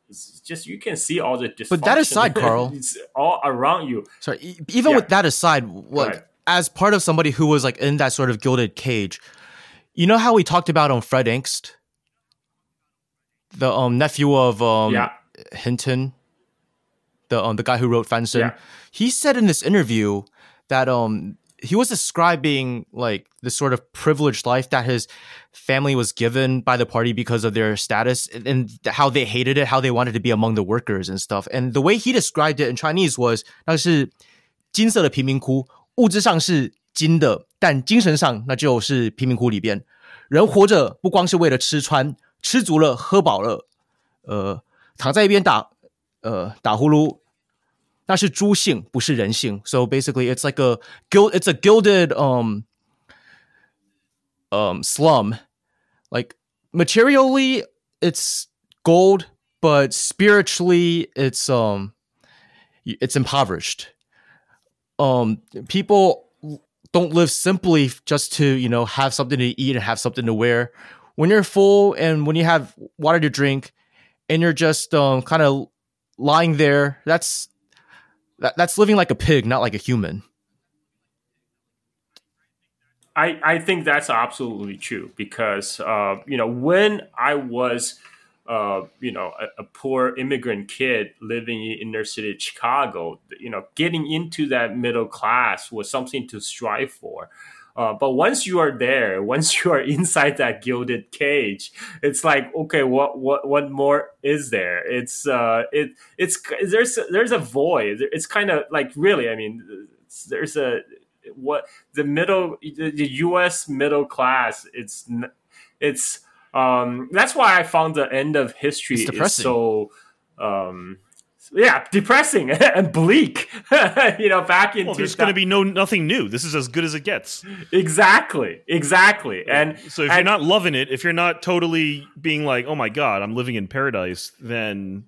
It's just you can see all the But that dysfunction. aside, Carl- it's all around you. Sorry, even Yeah. with that aside, like ahead. as part of somebody who was like in that sort of gilded cage, you know how we talked about on Fred Engst, the um nephew of um yeah, Hinton, the um, the guy who wrote Fanshen, yeah. he said in this interview that um he was describing like the sort of privileged life that his family was given by the party because of their status and, and, how they hated it, how they wanted to be among the workers and stuff. And the way he described it in Chinese was 那是金色的贫民窟，物质上是金的，但精神上那就是贫民窟里边。人活着不光是为了吃穿，吃足了喝饱了，呃，躺在一边打呃打呼噜，那是猪性，不是人性。So basically, it's like a gild, it's a gilded um um slum. Like materially, it's gold, but spiritually, it's um it's impoverished. Um, people don't live simply just to you know have something to eat and have something to wear. When you're full and when you have water to drink, and you're just um kind of lying there, that's that, that's living like a pig, not like a human. I, I think that's absolutely true because uh, you know when I was uh, you know a, a poor immigrant kid living in inner city Chicago, you know getting into that middle class was something to strive for. Uh, but once you are there, once you are inside that gilded cage, it's like okay, what what what more is there? It's uh, it it's there's there's a void. It's kind of like really, I mean, there's a what the middle the, U.S. middle class. It's it's um that's why I found the end of history is so um yeah depressing and bleak. you know, back in Well, there's going to be no nothing new. This is as good as it gets. exactly exactly and So if and- you're not loving it, if you're not totally being like, "Oh my god, I'm living in paradise," then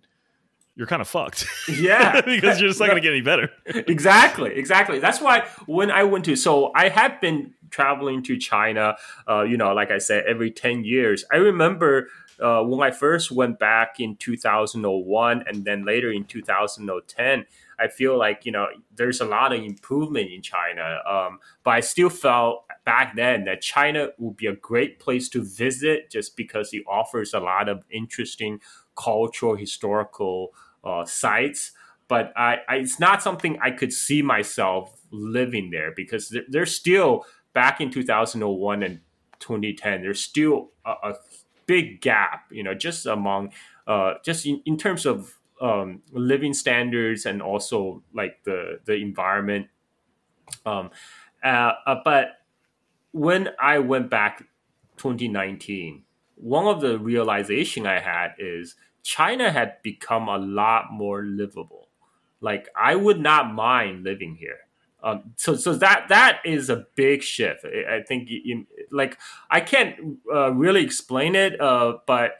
you're kind of fucked. yeah because you're just not going to get any better. exactly exactly that's why when i went to so i have been traveling to china uh, you know like i said every 10 years i remember uh, when I first went back in 2001 and then later in 2010, I feel like you know there's a lot of improvement in China. Um, but I still felt back then that China would be a great place to visit just because it offers a lot of interesting cultural historical uh, sites. But I, I, it's not something I could see myself living there because there, there's still back in 2001 and 2010 there's still a, a big gap you know just among uh, just in, in terms of um, living standards and also like the the environment. Um, uh, uh, but when I went back 2019, one of the realization I had is China had become a lot more livable. Like I would not mind living here. Um, so so that that is a big shift. I, think in, like I can't uh, really explain it, uh, but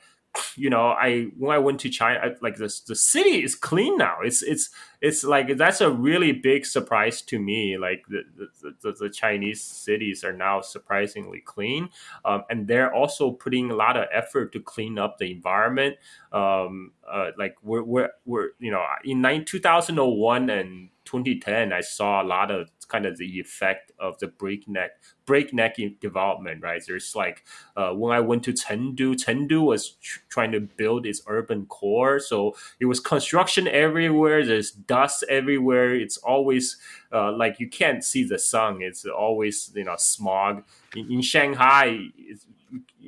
you know, I when I went to China, I, like the the city is clean now. It's it's it's like that's a really big surprise to me. Like the the, the, the Chinese cities are now surprisingly clean, um, and they're also putting a lot of effort to clean up the environment. Um, uh, like we're, we're we're you know in 9, 2001 and 2010, I saw a lot of kind of the effect of the breakneck breakneck development. Right, there's like uh, when I went to Chengdu, Chengdu was tr- trying to build its urban core, so it was construction everywhere. There's dust everywhere. It's always uh, like you can't see the sun. It's always you know smog. In, in Shanghai, it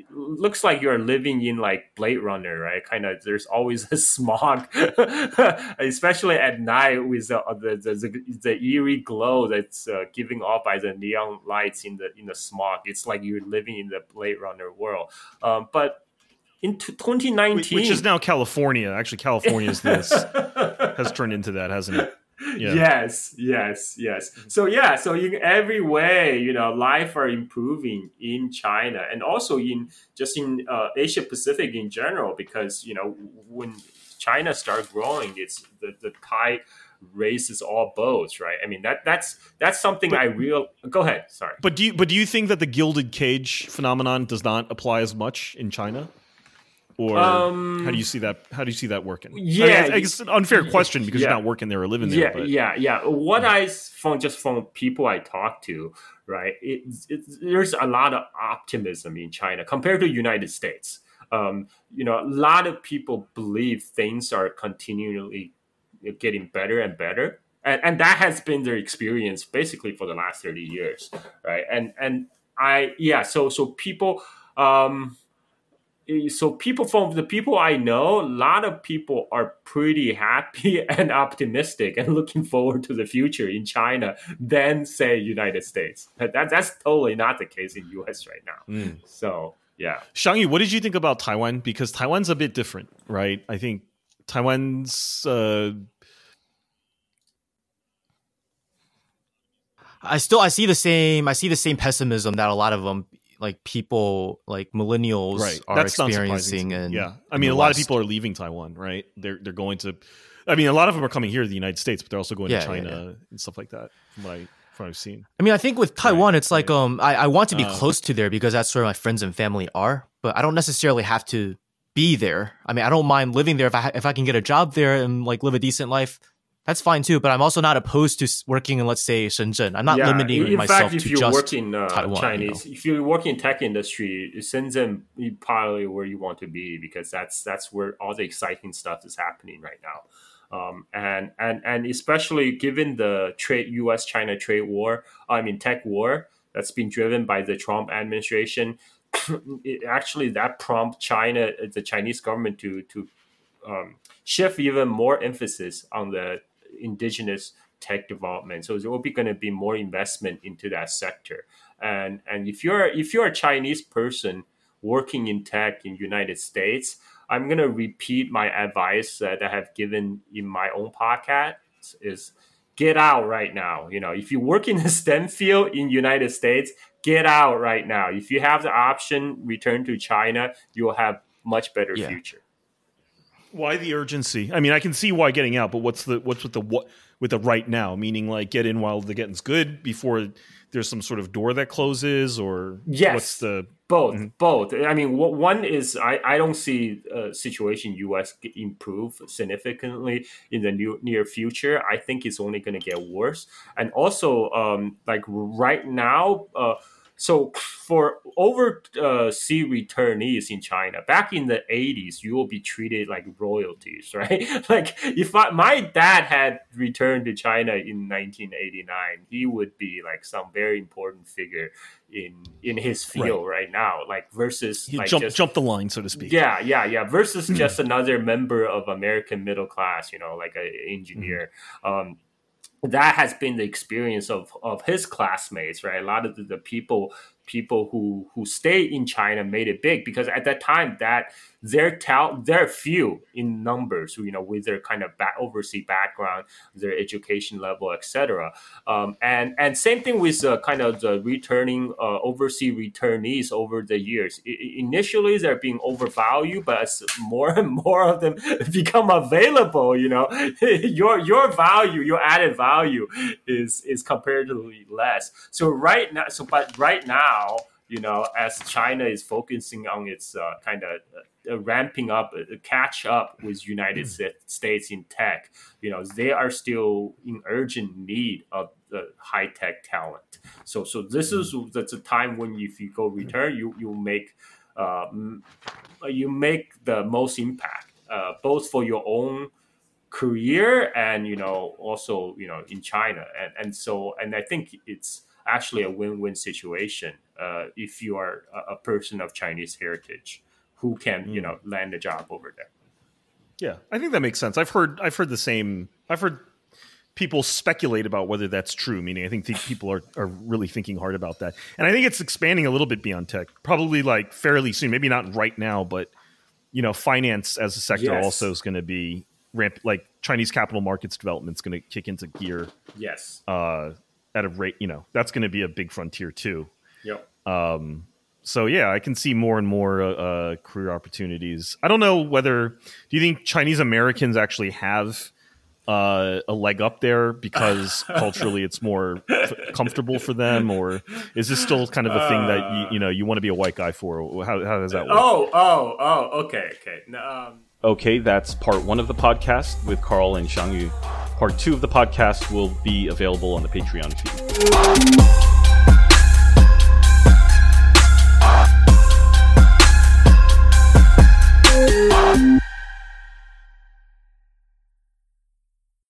looks like you're living in like Blade Runner, right? Kind of, there's always a smog, especially at night with the the, the, the eerie glow that's uh, giving off by the neon lights in the in the smog. It's like you're living in the Blade Runner world. Um, but in 2019, which is now California. Actually, California is this has turned into that, hasn't it? Yeah. Yes, yes, yes. So yeah, so in every way, you know, life are improving in China and also in just in uh, Asia Pacific in general, because you know when China start growing, it's the the tide raises all boats, right? I mean that that's that's something but, I real. Go ahead, sorry. But do you but do you think that the gilded cage phenomenon does not apply as much in China? Or um, how do you see that? How do you see that working? Yeah, I mean, it's, an unfair question because yeah. you're not working there or living there. Yeah, but, yeah, yeah. What. I found just from people I talk to, right? It, it, there's a lot of optimism in China compared to United States. Um, you know, a lot of people believe things are continually getting better and better, and, and that has been their experience basically for the last thirty years, right? And and I yeah, so so people. Um, so people from the people I know, a lot of people are pretty happy and optimistic and looking forward to the future in China than say United States. That, that's totally not the case in US right now. Mm. So yeah. Shangyu, what did you think about Taiwan? Because Taiwan's a bit different, right? I think Taiwan's uh I still I see the same I see the same pessimism that a lot of them like people like millennials right. are That's experiencing and yeah. I mean a lot of people are leaving taiwan right? They're they're going to i mean a lot of them are coming here to the united states but they're also going yeah, to china yeah, yeah. and stuff like that from what, I, from i've seen. I mean i think with taiwan right, it's like right. um I, I want to be uh, close to there because that's where my friends and family are but i don't necessarily have to be there. I mean i don't mind living there. If i if i can get a job there and like live a decent life that's fine too. But I'm also not opposed to working in, let's say, Shenzhen. I'm not yeah, limiting in myself fact, if to you just work in uh, Taiwan, Chinese. You know? If you work in tech industry, Shenzhen is probably where you want to be because that's that's where all the exciting stuff is happening right now. Um, and and and especially given the trade U.S. China trade war, I mean tech war that's been driven by the Trump administration. it, actually, that prompt China, the Chinese government, to to um, shift even more emphasis on the indigenous tech development. So there will be going to be more investment into that sector. And and if you're if you're a Chinese person working in tech in United States, I'm going to repeat my advice that I have given in my own podcast is get out right now. You know, if you work in the STEM field in United States, get out right now. If you have the option, return to China, you'll have much better yeah. future. Why the urgency? I mean, I can see why getting out, but what's the what's with the what with the right now? Meaning, like get in while the getting's good before there's some sort of door that closes, or Yes. what's the Both, both. I mean, one is I, I don't see a situation U.S. improve significantly in the new, near future. I think it's only going to get worse. And also, um, like right now, uh, so for overseas returnees in China, back in the 80s, you will be treated like royalties, right? like if I, my dad had returned to China in 1989, he would be like some very important figure in in his field right, now. Like versus you like jump just jump the line, so to speak? yeah, yeah, yeah. Versus just another member of American middle class, you know, like an engineer. Um, that has been the experience of of his classmates, right? A lot of the, the people people who who stay in China made it big because at that time that they're they're few in numbers, you know, with their kind of back, overseas background, their education level, etc. Um, and and same thing with uh, kind of the returning uh, overseas returnees over the years. I- initially, they're being overvalued, but as more and more of them become available, you know, your your value, your added value is is comparatively less. So right now, so but right now, you know, as China is focusing on its uh, kind of uh, ramping up, uh, catch up with United States in tech, you know, they are still in urgent need of the high tech talent. So, so this is that's a time when if you go return, you you make uh, you make the most impact, uh, both for your own career and you know also you know in China. And and so and I think it's actually a win-win situation uh, if you are a, a person of Chinese heritage who can you know land a job over there. Yeah, I think that makes sense. I've heard I've heard the same. I've heard people speculate about whether that's true. Meaning, I think the people are are really thinking hard about that, and I think it's expanding a little bit beyond tech. Probably like fairly soon. Maybe not right now, but you know, finance as a sector Yes. also is going to be ramp. Like Chinese capital markets development is going to kick into gear Yes. uh, at a rate. You know, that's going to be a big frontier too. Yep. Um, so yeah, I can see more and more uh, uh, career opportunities. I don't know whether do you think Chinese Americans actually have uh, a leg up there because culturally it's more f- comfortable for them, or is this still kind of a thing that you, you know you want to be a white guy for? How, how does that work? Oh, oh, oh. Okay, okay. No, Um, Okay, that's part one of the podcast with Carl and Shangyu. Part two of the podcast will be available on the Patreon feed.